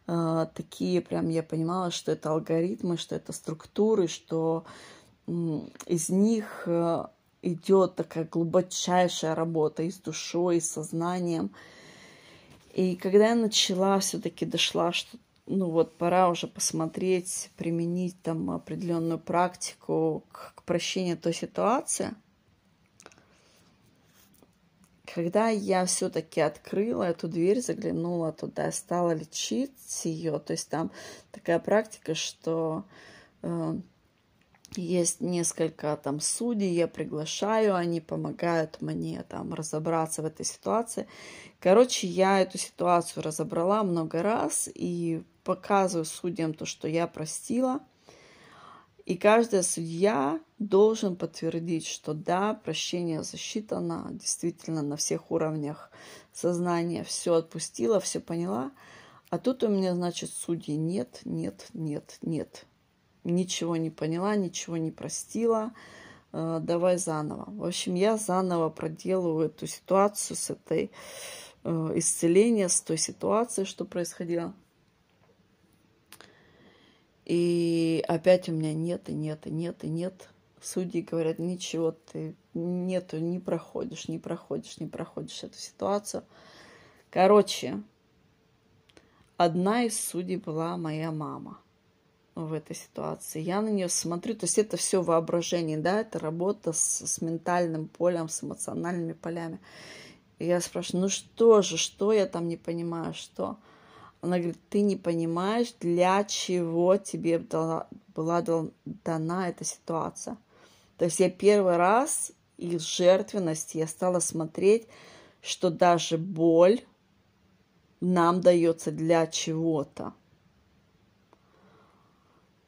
такие прям я понимала, что это алгоритмы, что это структуры, что из них э, идет такая глубочайшая работа и с душой, и с сознанием. И когда я начала, все-таки дошла, что ну вот пора уже посмотреть, применить там определенную практику к, к прощению той ситуации. Когда я все-таки открыла эту дверь, заглянула туда, стала лечить ее, то есть там такая практика, что э, есть несколько там судей, я приглашаю, они помогают мне там разобраться в этой ситуации. Короче, я эту ситуацию разобрала много раз и показываю судьям то, что я простила. И каждая судья должен подтвердить, что да, прощение засчитано действительно на всех уровнях сознания. Все отпустила, все поняла. А тут у меня, значит, судьи нет, нет, нет, нет. Ничего не поняла, ничего не простила. Э, давай заново. В общем, я заново проделываю эту ситуацию с этой э, исцеления, с той ситуацией, что происходило. И опять у меня нет, и нет, и нет, и нет. Судьи говорят, ничего, ты нету, не проходишь, не проходишь, не проходишь эту ситуацию. Короче, одна из судей была моя мама в этой ситуации. Я на нее смотрю, то есть это все воображение, да, это работа с, с ментальным полем, с эмоциональными полями. И я спрашиваю, ну что же, что я там не понимаю, что? Она говорит, ты не понимаешь, для чего тебе была дана эта ситуация. То есть я первый раз из жертвенности я стала смотреть, что даже боль нам дается для чего-то.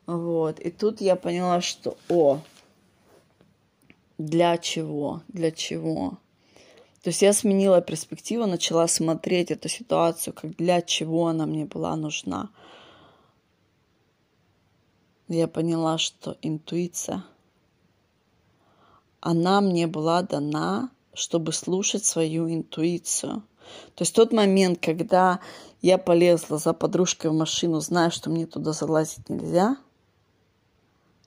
Вот. И тут я поняла, что, о, для чего, для чего. То есть я сменила перспективу, начала смотреть эту ситуацию, как для чего она мне была нужна. Я поняла, что интуиция, она мне была дана, чтобы слушать свою интуицию. То есть тот момент, когда я полезла за подружкой в машину, зная, что мне туда залазить нельзя,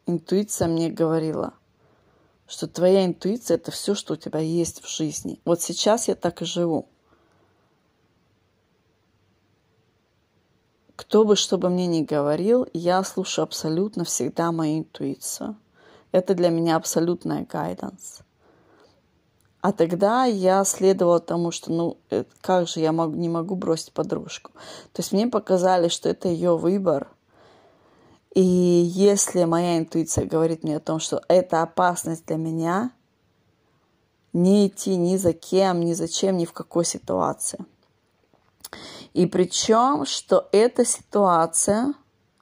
интуиция мне говорила – что твоя интуиция – это все, что у тебя есть в жизни. Вот сейчас я так и живу. Кто бы что бы мне ни говорил, я слушаю абсолютно всегда мою интуицию. Это для меня абсолютная гайданс. А тогда я следовала тому, что ну э, как же я могу, не могу бросить подружку. То есть мне показали, что это ее выбор – и если моя интуиция говорит мне о том, что это опасность для меня, не идти ни за кем, ни зачем, ни в какой ситуации. И причем, что эта ситуация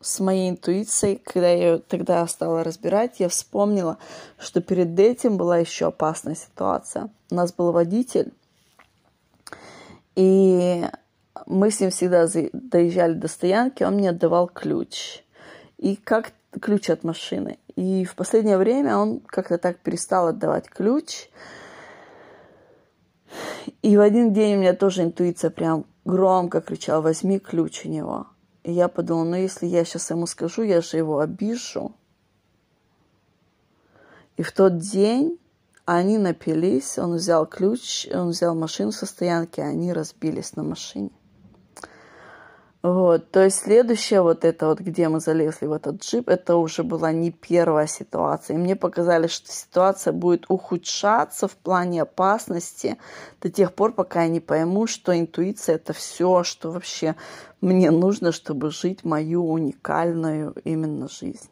с моей интуицией, когда я ее тогда стала разбирать, я вспомнила, что перед этим была еще опасная ситуация. У нас был водитель, и мы с ним всегда доезжали до стоянки, он мне отдавал ключ и как ключ от машины. И в последнее время он как-то так перестал отдавать ключ. И в один день у меня тоже интуиция прям громко кричала, возьми ключ у него. И я подумала, ну если я сейчас ему скажу, я же его обижу. И в тот день они напились, он взял ключ, он взял машину со стоянки, они разбились на машине. Вот, то есть следующее вот это вот, где мы залезли в этот джип, это уже была не первая ситуация. И мне показали, что ситуация будет ухудшаться в плане опасности до тех пор, пока я не пойму, что интуиция это все, что вообще мне нужно, чтобы жить мою уникальную именно жизнь.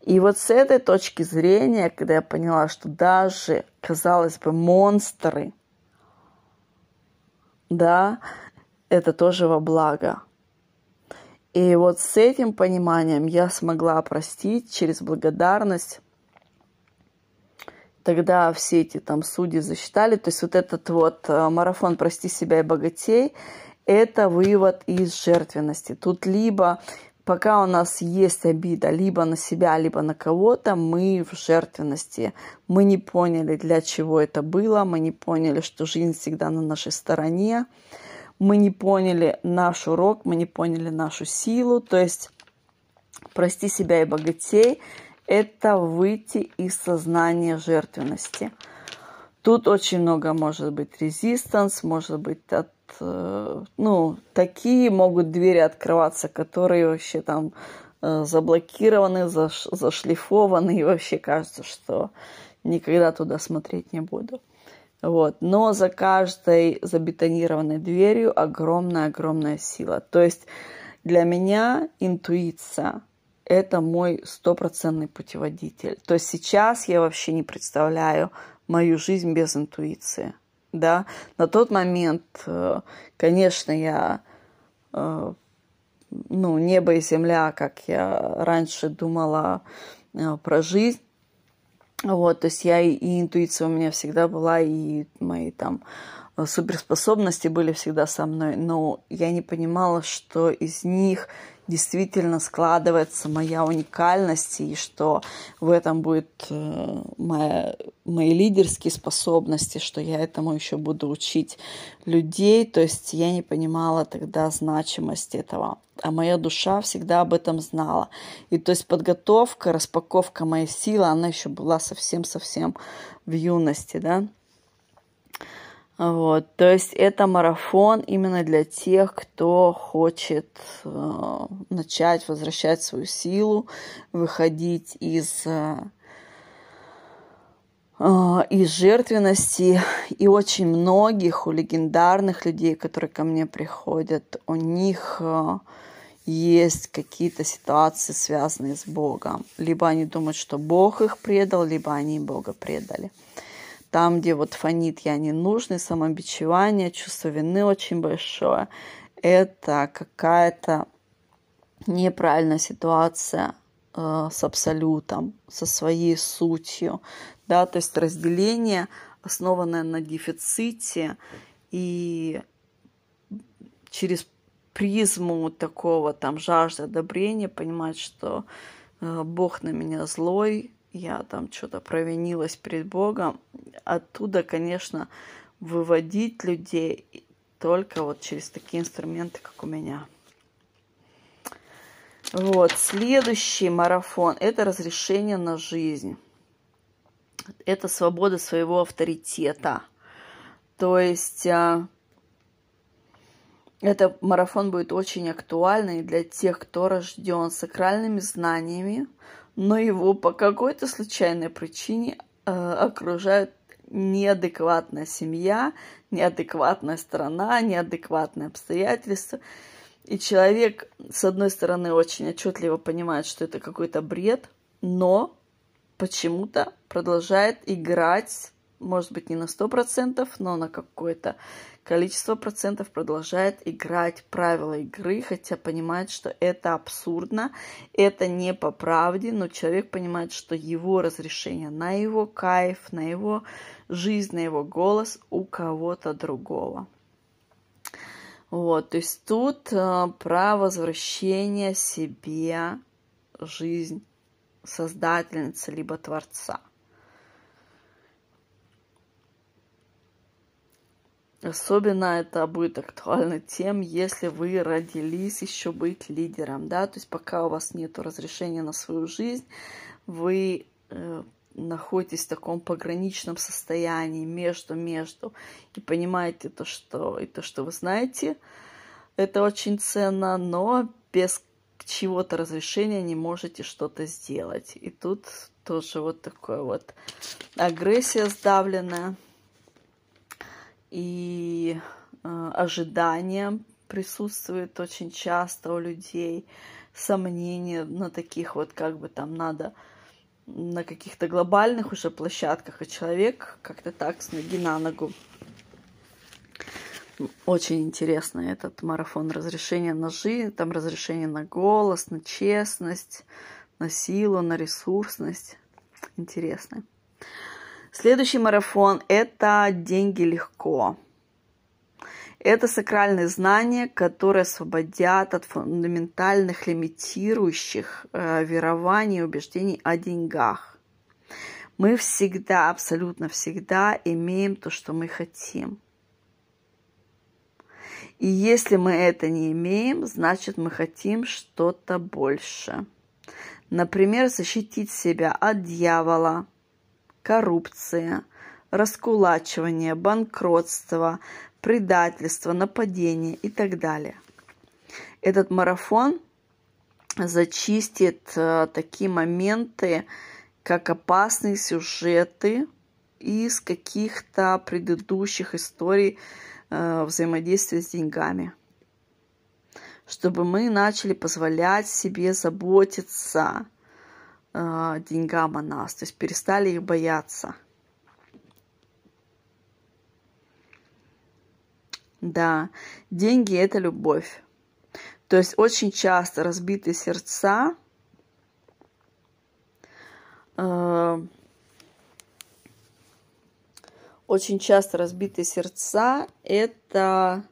И вот с этой точки зрения, когда я поняла, что даже, казалось бы, монстры, да, это тоже во благо. И вот с этим пониманием я смогла простить через благодарность. Тогда все эти там судьи засчитали. То есть вот этот вот э, марафон «Прости себя и богатей» – это вывод из жертвенности. Тут либо пока у нас есть обида либо на себя, либо на кого-то, мы в жертвенности. Мы не поняли, для чего это было, мы не поняли, что жизнь всегда на нашей стороне, мы не поняли наш урок, мы не поняли нашу силу. То есть прости себя и богатей – это выйти из сознания жертвенности. Тут очень много может быть резистанс, может быть от Э, ну, такие могут двери открываться, которые вообще там э, заблокированы, заш, зашлифованы, и вообще кажется, что никогда туда смотреть не буду. Вот. Но за каждой забетонированной дверью огромная-огромная сила. То есть для меня интуиция – это мой стопроцентный путеводитель. То есть сейчас я вообще не представляю мою жизнь без интуиции да. На тот момент, э, конечно, я, э, ну, небо и земля, как я раньше думала э, про жизнь. Вот, то есть я и, и интуиция у меня всегда была, и мои там суперспособности были всегда со мной, но я не понимала, что из них действительно складывается моя уникальность, и что в этом будет э, моя, мои лидерские способности, что я этому еще буду учить людей. То есть я не понимала тогда значимость этого. А моя душа всегда об этом знала. И то есть подготовка, распаковка моей силы, она еще была совсем-совсем в юности, да. Вот, то есть это марафон именно для тех, кто хочет э, начать возвращать свою силу, выходить из э, э, из жертвенности. И очень многих, у легендарных людей, которые ко мне приходят, у них э, есть какие-то ситуации, связанные с Богом. Либо они думают, что Бог их предал, либо они Бога предали там, где вот фонит я ненужный, самобичевание, чувство вины очень большое, это какая-то неправильная ситуация э, с абсолютом, со своей сутью, да, то есть разделение, основанное на дефиците и через призму такого там жажды одобрения понимать, что э, Бог на меня злой, я там что-то провинилась перед Богом, оттуда, конечно, выводить людей только вот через такие инструменты, как у меня. Вот, следующий марафон – это разрешение на жизнь. Это свобода своего авторитета. То есть а, этот марафон будет очень актуальный для тех, кто рожден сакральными знаниями, но его по какой-то случайной причине э, окружают неадекватная семья, неадекватная страна, неадекватные обстоятельства. И человек, с одной стороны, очень отчетливо понимает, что это какой-то бред, но почему-то продолжает играть, может быть, не на 100%, но на какой-то количество процентов продолжает играть правила игры, хотя понимает, что это абсурдно, это не по правде, но человек понимает, что его разрешение на его кайф, на его жизнь, на его голос у кого-то другого. Вот, то есть тут э, про возвращение себе жизнь создательницы либо творца – Особенно это будет актуально тем, если вы родились еще быть лидером, да, то есть пока у вас нет разрешения на свою жизнь, вы э, находитесь в таком пограничном состоянии между-между и понимаете то, что и то, что вы знаете, это очень ценно, но без чего-то разрешения не можете что-то сделать. И тут тоже вот такое вот. Агрессия сдавленная и э, ожидания присутствует очень часто у людей, сомнения на таких вот как бы там надо на каких-то глобальных уже площадках, а человек как-то так с ноги на ногу очень интересно этот марафон разрешения на жизнь, там разрешение на голос, на честность, на силу, на ресурсность. Интересно. Следующий марафон – это «Деньги легко». Это сакральные знания, которые освободят от фундаментальных лимитирующих э, верований и убеждений о деньгах. Мы всегда, абсолютно всегда имеем то, что мы хотим. И если мы это не имеем, значит мы хотим что-то больше. Например, защитить себя от дьявола, коррупции, раскулачивания, банкротства, предательство, нападение и так далее. Этот марафон зачистит э, такие моменты, как опасные сюжеты из каких-то предыдущих историй э, взаимодействия с деньгами. Чтобы мы начали позволять себе заботиться э, деньгам о нас, то есть перестали их бояться – Да, деньги – это любовь. То есть очень часто разбитые сердца э, очень часто разбитые сердца это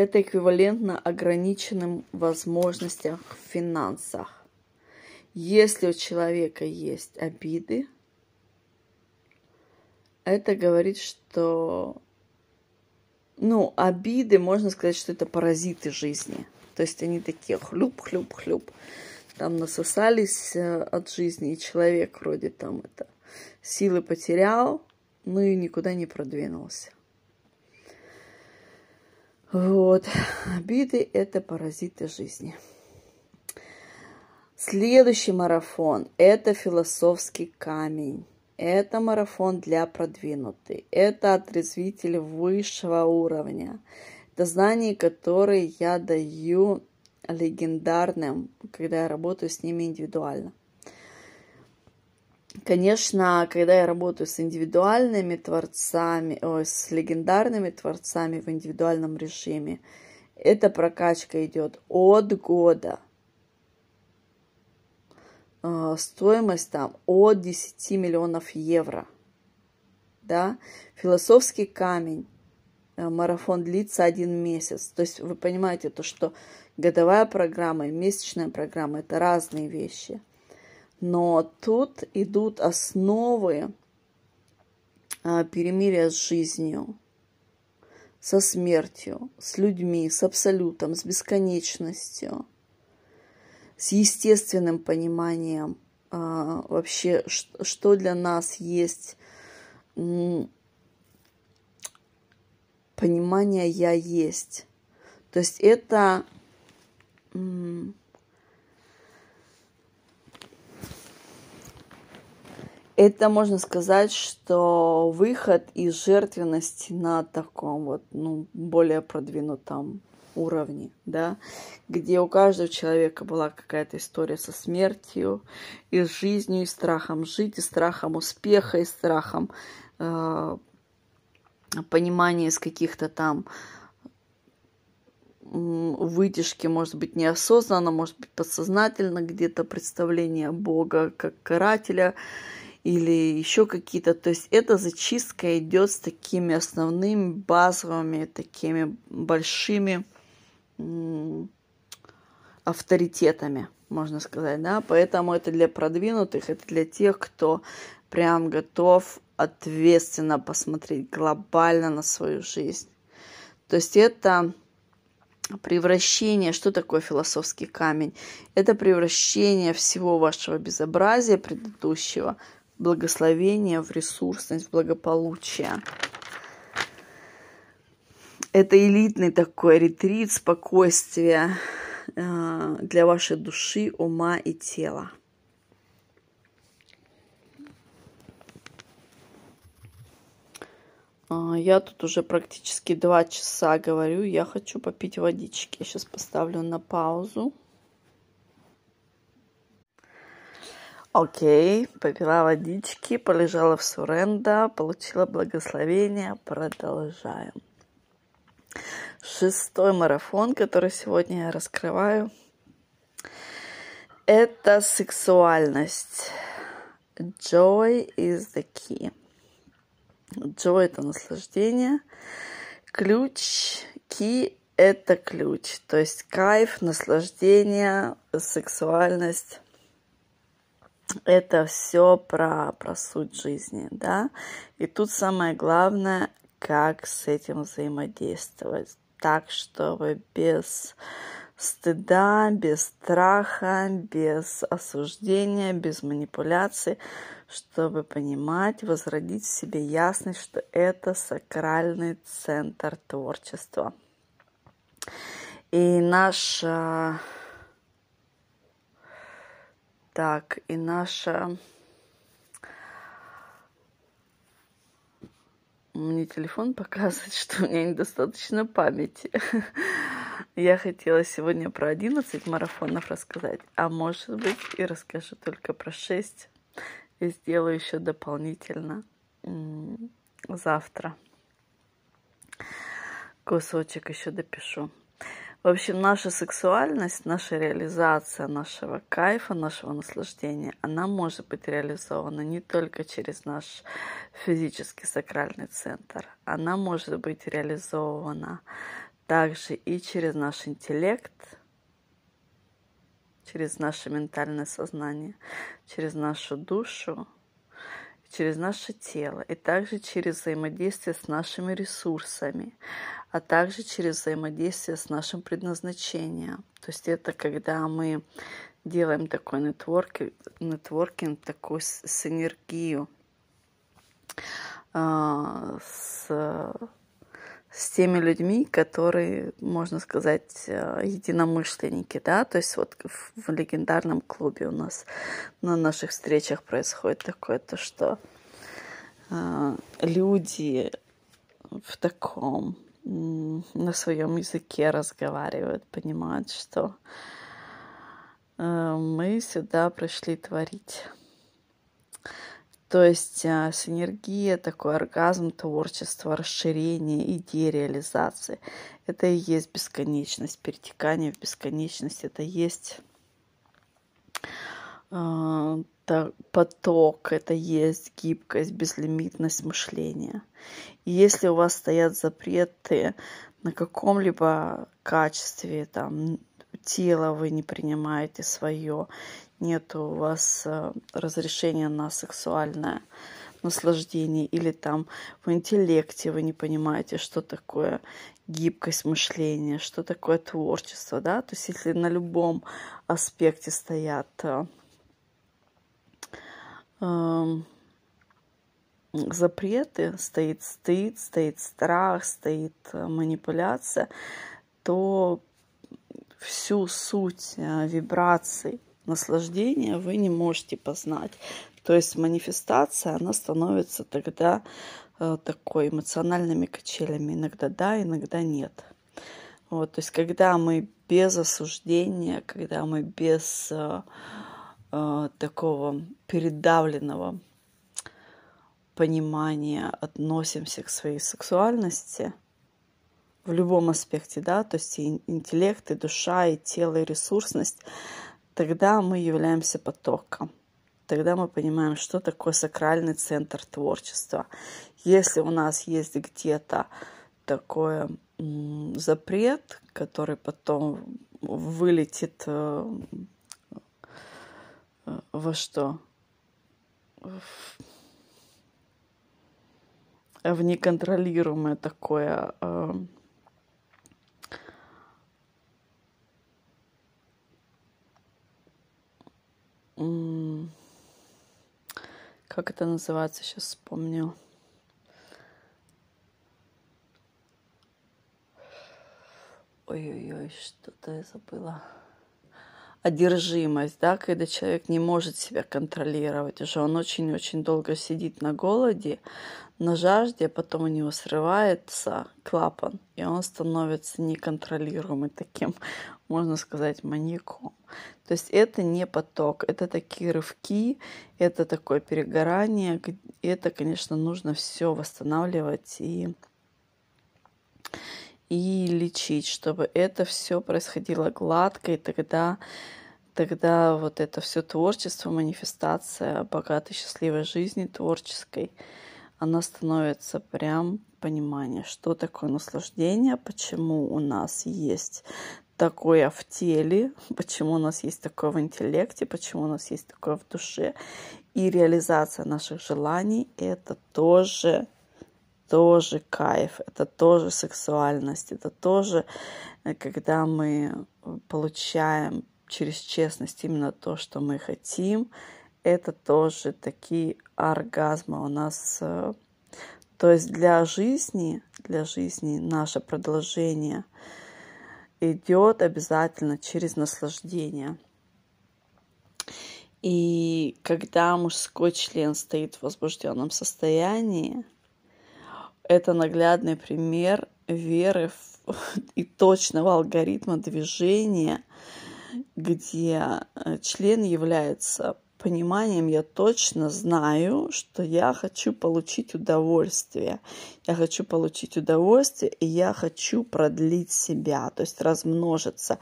это эквивалентно ограниченным возможностям в финансах. Если у человека есть обиды, это говорит, что, ну, обиды, можно сказать, что это паразиты жизни. То есть они такие хлюп-хлюп-хлюп. Там насосались э, от жизни, и человек вроде там это силы потерял, ну и никуда не продвинулся. Вот. Обиды – это паразиты жизни. Следующий марафон – это философский камень. Это марафон для продвинутых. Это отрезвитель высшего уровня. Это знания, которые я даю легендарным, когда я работаю с ними индивидуально. Конечно, когда я работаю с индивидуальными творцами, ой, с легендарными творцами в индивидуальном режиме, эта прокачка идет от года – Э, стоимость там от 10 миллионов евро. Да? Философский камень. Э, марафон длится один месяц. То есть вы понимаете то, что годовая программа и месячная программа – это разные вещи. Но тут идут основы э, перемирия с жизнью, со смертью, с людьми, с абсолютом, с бесконечностью – с естественным пониманием а, вообще, что, для нас есть понимание «я есть». То есть это это можно сказать, что выход из жертвенности на таком вот, ну, более продвинутом уровне, да, где у каждого человека была какая-то история со смертью, и с жизнью, и страхом жить, и страхом успеха, и страхом э, понимания из каких-то там вытяжки, может быть, неосознанно, может быть, подсознательно где-то представление Бога как карателя или еще какие-то. То есть эта зачистка идет с такими основными базовыми, такими большими авторитетами, можно сказать, да, поэтому это для продвинутых, это для тех, кто прям готов ответственно посмотреть глобально на свою жизнь. То есть это превращение, что такое философский камень? Это превращение всего вашего безобразия предыдущего благословение, в ресурсность, в благополучие. Это элитный такой ретрит, спокойствие э, для вашей души, ума и тела. А, я тут уже практически два часа говорю. Я хочу попить водички. Я сейчас поставлю на паузу. Окей, попила водички, полежала в суренда, получила благословение. Продолжаем. Шестой марафон, который сегодня я раскрываю, это сексуальность. Joy is the key. Joy – это наслаждение. Ключ, key – это ключ. То есть кайф, наслаждение, сексуальность – это все про, про суть жизни, да. И тут самое главное, как с этим взаимодействовать так, чтобы без стыда, без страха, без осуждения, без манипуляций, чтобы понимать, возродить в себе ясность, что это сакральный центр творчества. И наша... Так, и наша... Мне телефон *laughs* показывает, что у меня недостаточно памяти. *laughs* Я хотела сегодня про 11 марафонов рассказать, а может быть и расскажу только про 6 и сделаю еще дополнительно завтра. Кусочек еще допишу. В общем, наша сексуальность, наша реализация нашего кайфа, нашего наслаждения, она может быть реализована не только через наш физический сакральный центр, она может быть реализована также и через наш интеллект, через наше ментальное сознание, через нашу душу, через наше тело, и также через взаимодействие с нашими ресурсами, а также через взаимодействие с нашим предназначением. То есть это когда мы делаем такой нетворкинг, нетворкинг такую синергию э, с, с теми людьми, которые, можно сказать, э, единомышленники, да, то есть вот в, легендарном клубе у нас на наших встречах происходит такое, то что э, люди в таком на своем языке разговаривают, понимают, что э, мы сюда пришли творить. То есть э, синергия, такой оргазм творчества, расширение идеи реализации. Это и есть бесконечность, перетекание в бесконечность. Это есть э, поток, это есть гибкость, безлимитность мышления. И если у вас стоят запреты на каком-либо качестве, там, тела вы не принимаете свое, нет у вас э, разрешения на сексуальное наслаждение, или там в интеллекте вы не понимаете, что такое гибкость мышления, что такое творчество, да, то есть если на любом аспекте стоят э, запреты, стоит стыд, стоит страх, стоит э, манипуляция, то всю суть вибраций наслаждения вы не можете познать. То есть манифестация, она становится тогда э, такой эмоциональными качелями. Иногда да, иногда нет. Вот, то есть когда мы без осуждения, когда мы без э, э, такого передавленного понимания относимся к своей сексуальности в любом аспекте, да, то есть и интеллект, и душа, и тело, и ресурсность, тогда мы являемся потоком. Тогда мы понимаем, что такое сакральный центр творчества. Если у нас есть где-то такой запрет, который потом вылетит э, во что? В неконтролируемое такое как это называется, сейчас вспомню. Ой-ой-ой, что-то я забыла. Одержимость, да, когда человек не может себя контролировать, уже он очень-очень долго сидит на голоде, на жажде, а потом у него срывается клапан, и он становится неконтролируемым таким, можно сказать, маньяком. То есть это не поток, это такие рывки, это такое перегорание. Это, конечно, нужно все восстанавливать и, и лечить, чтобы это все происходило гладко, и тогда тогда вот это все творчество, манифестация богатой, счастливой жизни творческой, она становится прям понимание, что такое наслаждение, почему у нас есть такое в теле, почему у нас есть такое в интеллекте, почему у нас есть такое в душе. И реализация наших желаний — это тоже, тоже кайф, это тоже сексуальность, это тоже, э, когда мы получаем через честность именно то, что мы хотим, это тоже такие оргазмы у нас. Э, то есть для жизни, для жизни наше продолжение идет обязательно через наслаждение. И когда мужской член стоит в возбужденном состоянии, это наглядный пример веры в, *laughs* и точного алгоритма движения, где э, член является пониманием я точно знаю, что я хочу получить удовольствие. Я хочу получить удовольствие, и я хочу продлить себя, то есть размножиться.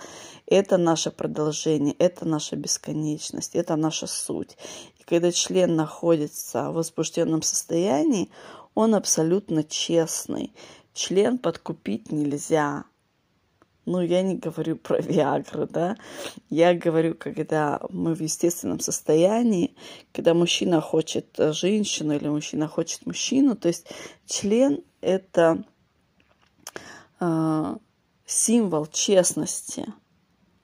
Это наше продолжение, это наша бесконечность, это наша суть. И когда член находится в возбужденном состоянии, он абсолютно честный. Член подкупить нельзя. Ну, я не говорю про Виагру, да. Я говорю, когда мы в естественном состоянии, когда мужчина хочет женщину или мужчина хочет мужчину. То есть член — это э, символ честности.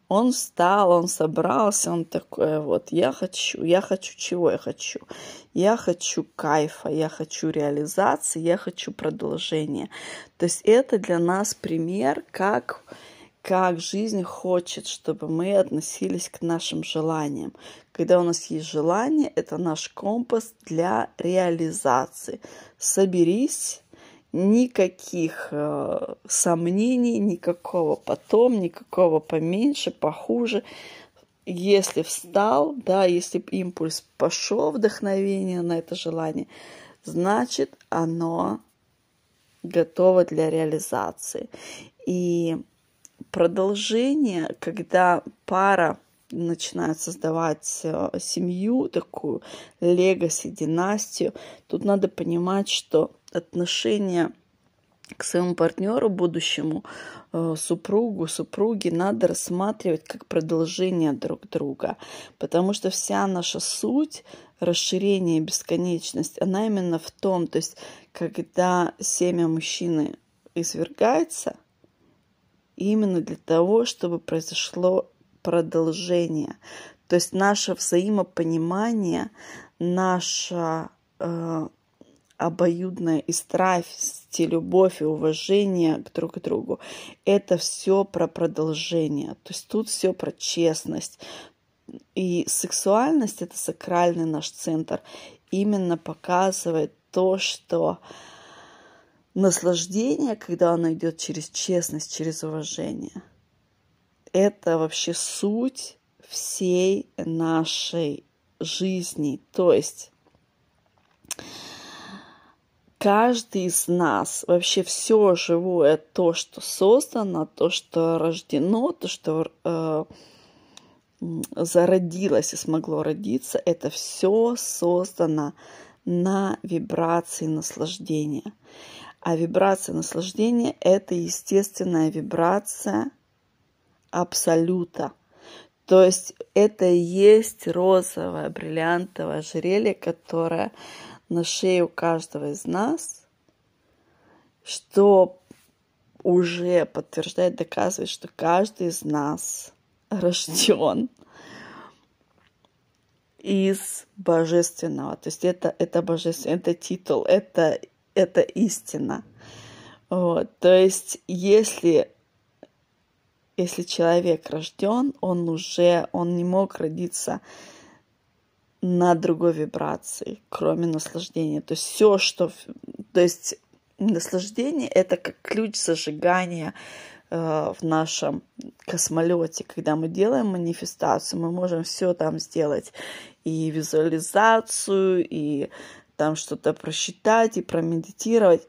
Он встал, он собрался, он такой вот, я хочу, я хочу чего я хочу? Я хочу кайфа, я хочу реализации, я хочу продолжения. То есть это для нас пример, как как жизнь хочет, чтобы мы относились к нашим желаниям. Когда у нас есть желание, это наш компас для реализации. Соберись, никаких э, сомнений, никакого потом, никакого поменьше, похуже. Если встал, да, если импульс пошел, вдохновение на это желание, значит, оно готово для реализации. И продолжение, когда пара начинает создавать э, семью, такую легаси, династию, тут надо понимать, что отношения к своему партнеру, будущему э, супругу, супруге надо рассматривать как продолжение друг друга, потому что вся наша суть, расширение, бесконечность, она именно в том, то есть когда семя мужчины извергается, именно для того, чтобы произошло продолжение. То есть наше взаимопонимание, наша э, обоюдная и страсть, и любовь, и уважение к друг другу. Это все про продолжение. То есть тут все про честность. И сексуальность это сакральный наш центр. Именно показывает то, что наслаждение, когда оно идет через честность, через уважение, это вообще суть всей нашей жизни. То есть каждый из нас, вообще все живое, то, что создано, то, что рождено, то, что э, зародилось и смогло родиться, это все создано на вибрации наслаждения. А вибрация наслаждения – это естественная вибрация абсолюта. То есть это и есть розовое бриллиантовое ожерелье, которое на шее у каждого из нас, что уже подтверждает, доказывает, что каждый из нас *laughs* рожден из божественного. То есть это, это божественное, это титул, это это истина. Вот. То есть, если, если человек рожден, он уже, он не мог родиться на другой вибрации, кроме наслаждения. То есть все, что... То есть наслаждение — это как ключ зажигания в нашем космолете, когда мы делаем манифестацию, мы можем все там сделать и визуализацию, и там что-то просчитать, и промедитировать.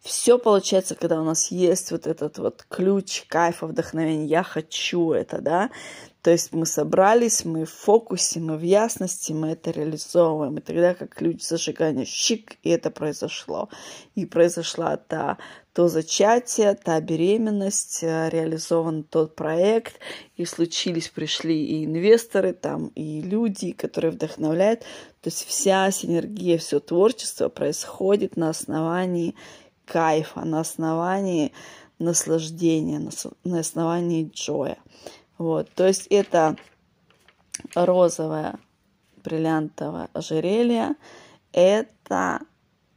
Все получается, когда у нас есть вот этот вот ключ кайфа, вдохновения. Я хочу это, да. То есть мы собрались, мы в фокусе, мы в ясности, мы это реализовываем. И тогда как ключ зажигания, щик, и это произошло. И произошла та, то зачатие, та беременность, э, реализован тот проект, и случились, пришли и инвесторы, там, и люди, которые вдохновляют. То есть вся синергия, все творчество происходит на основании кайфа, на основании наслаждения, на основании джоя. Вот, то есть это розовое бриллиантовое ожерелье. Это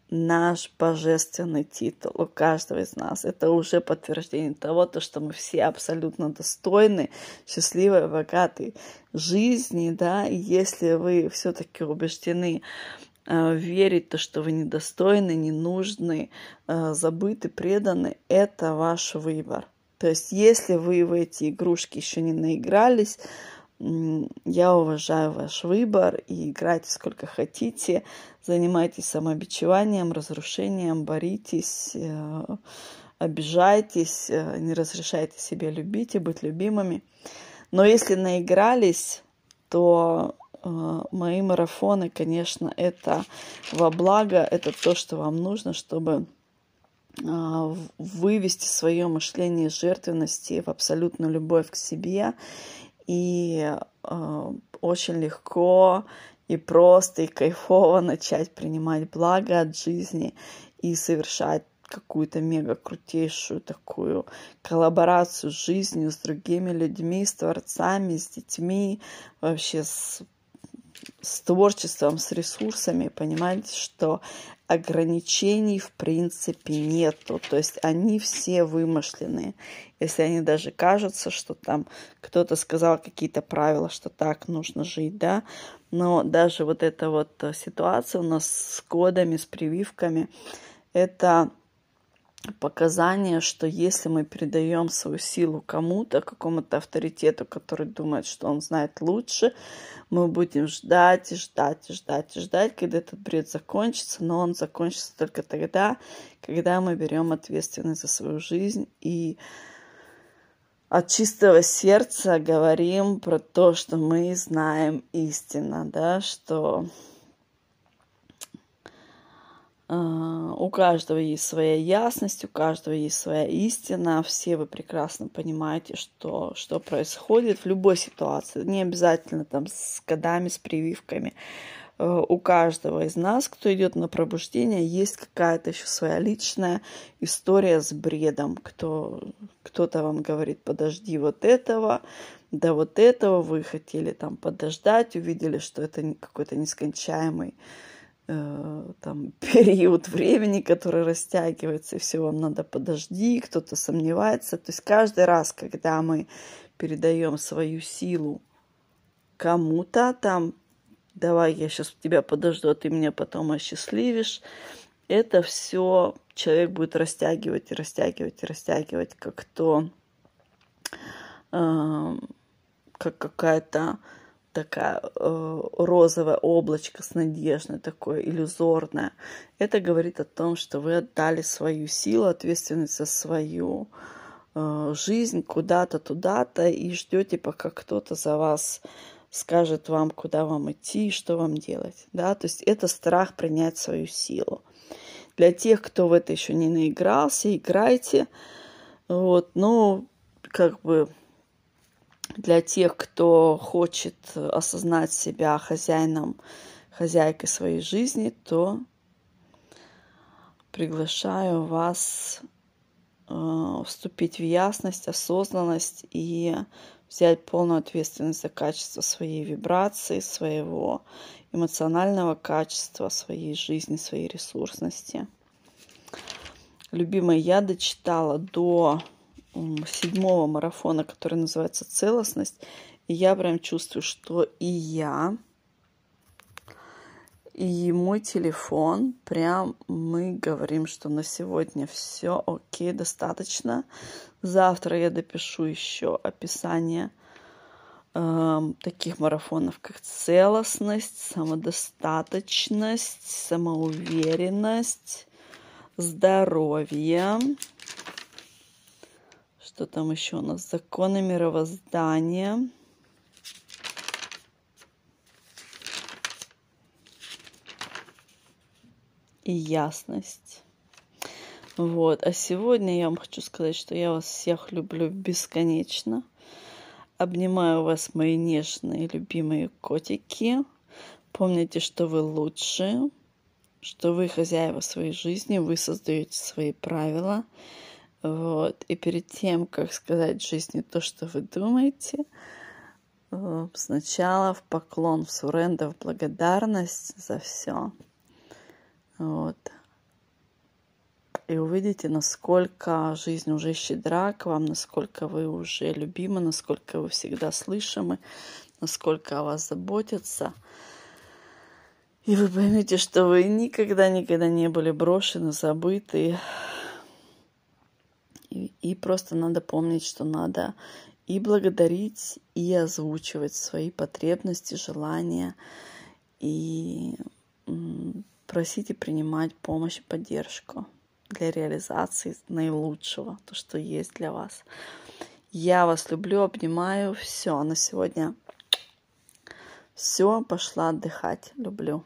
наш божественный титул у каждого из нас. Это уже подтверждение того, то, что мы все абсолютно достойны счастливой, богатой жизни, да, и если вы все-таки убеждены э, верить то, что вы недостойны, не нужны, э, забыты, преданы, это ваш выбор. То есть, если вы в эти игрушки еще не наигрались, я уважаю ваш выбор и играйте сколько хотите, занимайтесь самообичеванием, разрушением, боритесь, э, обижайтесь, э, не разрешайте себе любить и быть любимыми. Но если наигрались, то э, мои марафоны, конечно, это во благо, это то, что вам нужно, чтобы а, вывести свое мышление жертвенности в абсолютную любовь к себе. И э, очень легко и просто и кайфово начать принимать благо от жизни и совершать какую-то мега крутейшую такую коллаборацию с жизнью, с другими людьми, с творцами, с детьми, вообще с, с творчеством, с ресурсами, понимаете, что ограничений в принципе нету. То есть они все вымышленные. Если они даже кажутся, что там кто-то сказал какие-то правила, что так нужно жить, да. Но даже вот эта вот ситуация у нас с кодами, с прививками, это показание, что если мы передаем свою силу кому-то, какому-то авторитету, который думает, что он знает лучше, мы будем ждать и ждать и ждать и ждать, когда этот бред закончится, но он закончится только тогда, когда мы берем ответственность за свою жизнь и от чистого сердца говорим про то, что мы знаем истинно, да, что у каждого есть своя ясность, у каждого есть своя истина. Все вы прекрасно понимаете, что, что происходит в любой ситуации. Не обязательно там с годами, с прививками. Э, у каждого из нас, кто идет на пробуждение, есть какая-то еще своя личная история с бредом. Кто, кто-то вам говорит, подожди вот этого, да вот этого вы хотели там подождать, увидели, что это какой-то нескончаемый Э, там *laughs* период времени, который растягивается, и все, вам надо подожди, кто-то сомневается. То есть каждый раз, когда мы передаем свою силу кому-то, там, давай я сейчас тебя подожду, а ты меня потом осчастливишь, это все человек будет растягивать и растягивать и растягивать, как то, э, как какая-то такая э, розовое облачко с надеждой, такое иллюзорное. Это говорит о том, что вы отдали свою силу, ответственность за свою э, жизнь куда-то, туда-то и ждете, пока кто-то за вас скажет вам, куда вам идти и что вам делать. Да? То есть это страх принять свою силу. Для тех, кто в это еще не наигрался, играйте. Вот, ну, как бы для тех, кто хочет осознать себя хозяином, хозяйкой своей жизни, то приглашаю вас э, вступить в ясность, осознанность и взять полную ответственность за качество своей вибрации, своего эмоционального качества, своей жизни, своей ресурсности. Любимая, я дочитала до седьмого марафона, который называется «Целостность». И я прям чувствую, что и я, И мой телефон, прям мы говорим, что на сегодня все окей, достаточно. Завтра я допишу еще описание э, таких марафонов, как целостность, самодостаточность, самоуверенность, здоровье. Что там еще у нас? Законы мировоздания. И ясность. Вот. А сегодня я вам хочу сказать, что я вас всех люблю бесконечно. Обнимаю вас, мои нежные, любимые котики. Помните, что вы лучшие, что вы хозяева своей жизни, вы создаете свои правила. Вот. И перед тем, как сказать жизни то, что вы думаете, э, сначала в поклон, в суренда, в благодарность за все. Вот и увидите, насколько жизнь уже щедра к вам, насколько вы уже любимы, насколько вы всегда слышимы, насколько о вас заботятся. И вы поймете, что вы никогда-никогда не были брошены, забыты. И, просто надо помнить, что надо и благодарить, и озвучивать свои потребности, желания, и просить и принимать помощь и поддержку для реализации наилучшего, то, что есть для вас. Я вас люблю, обнимаю. Все, на сегодня все, пошла отдыхать. Люблю.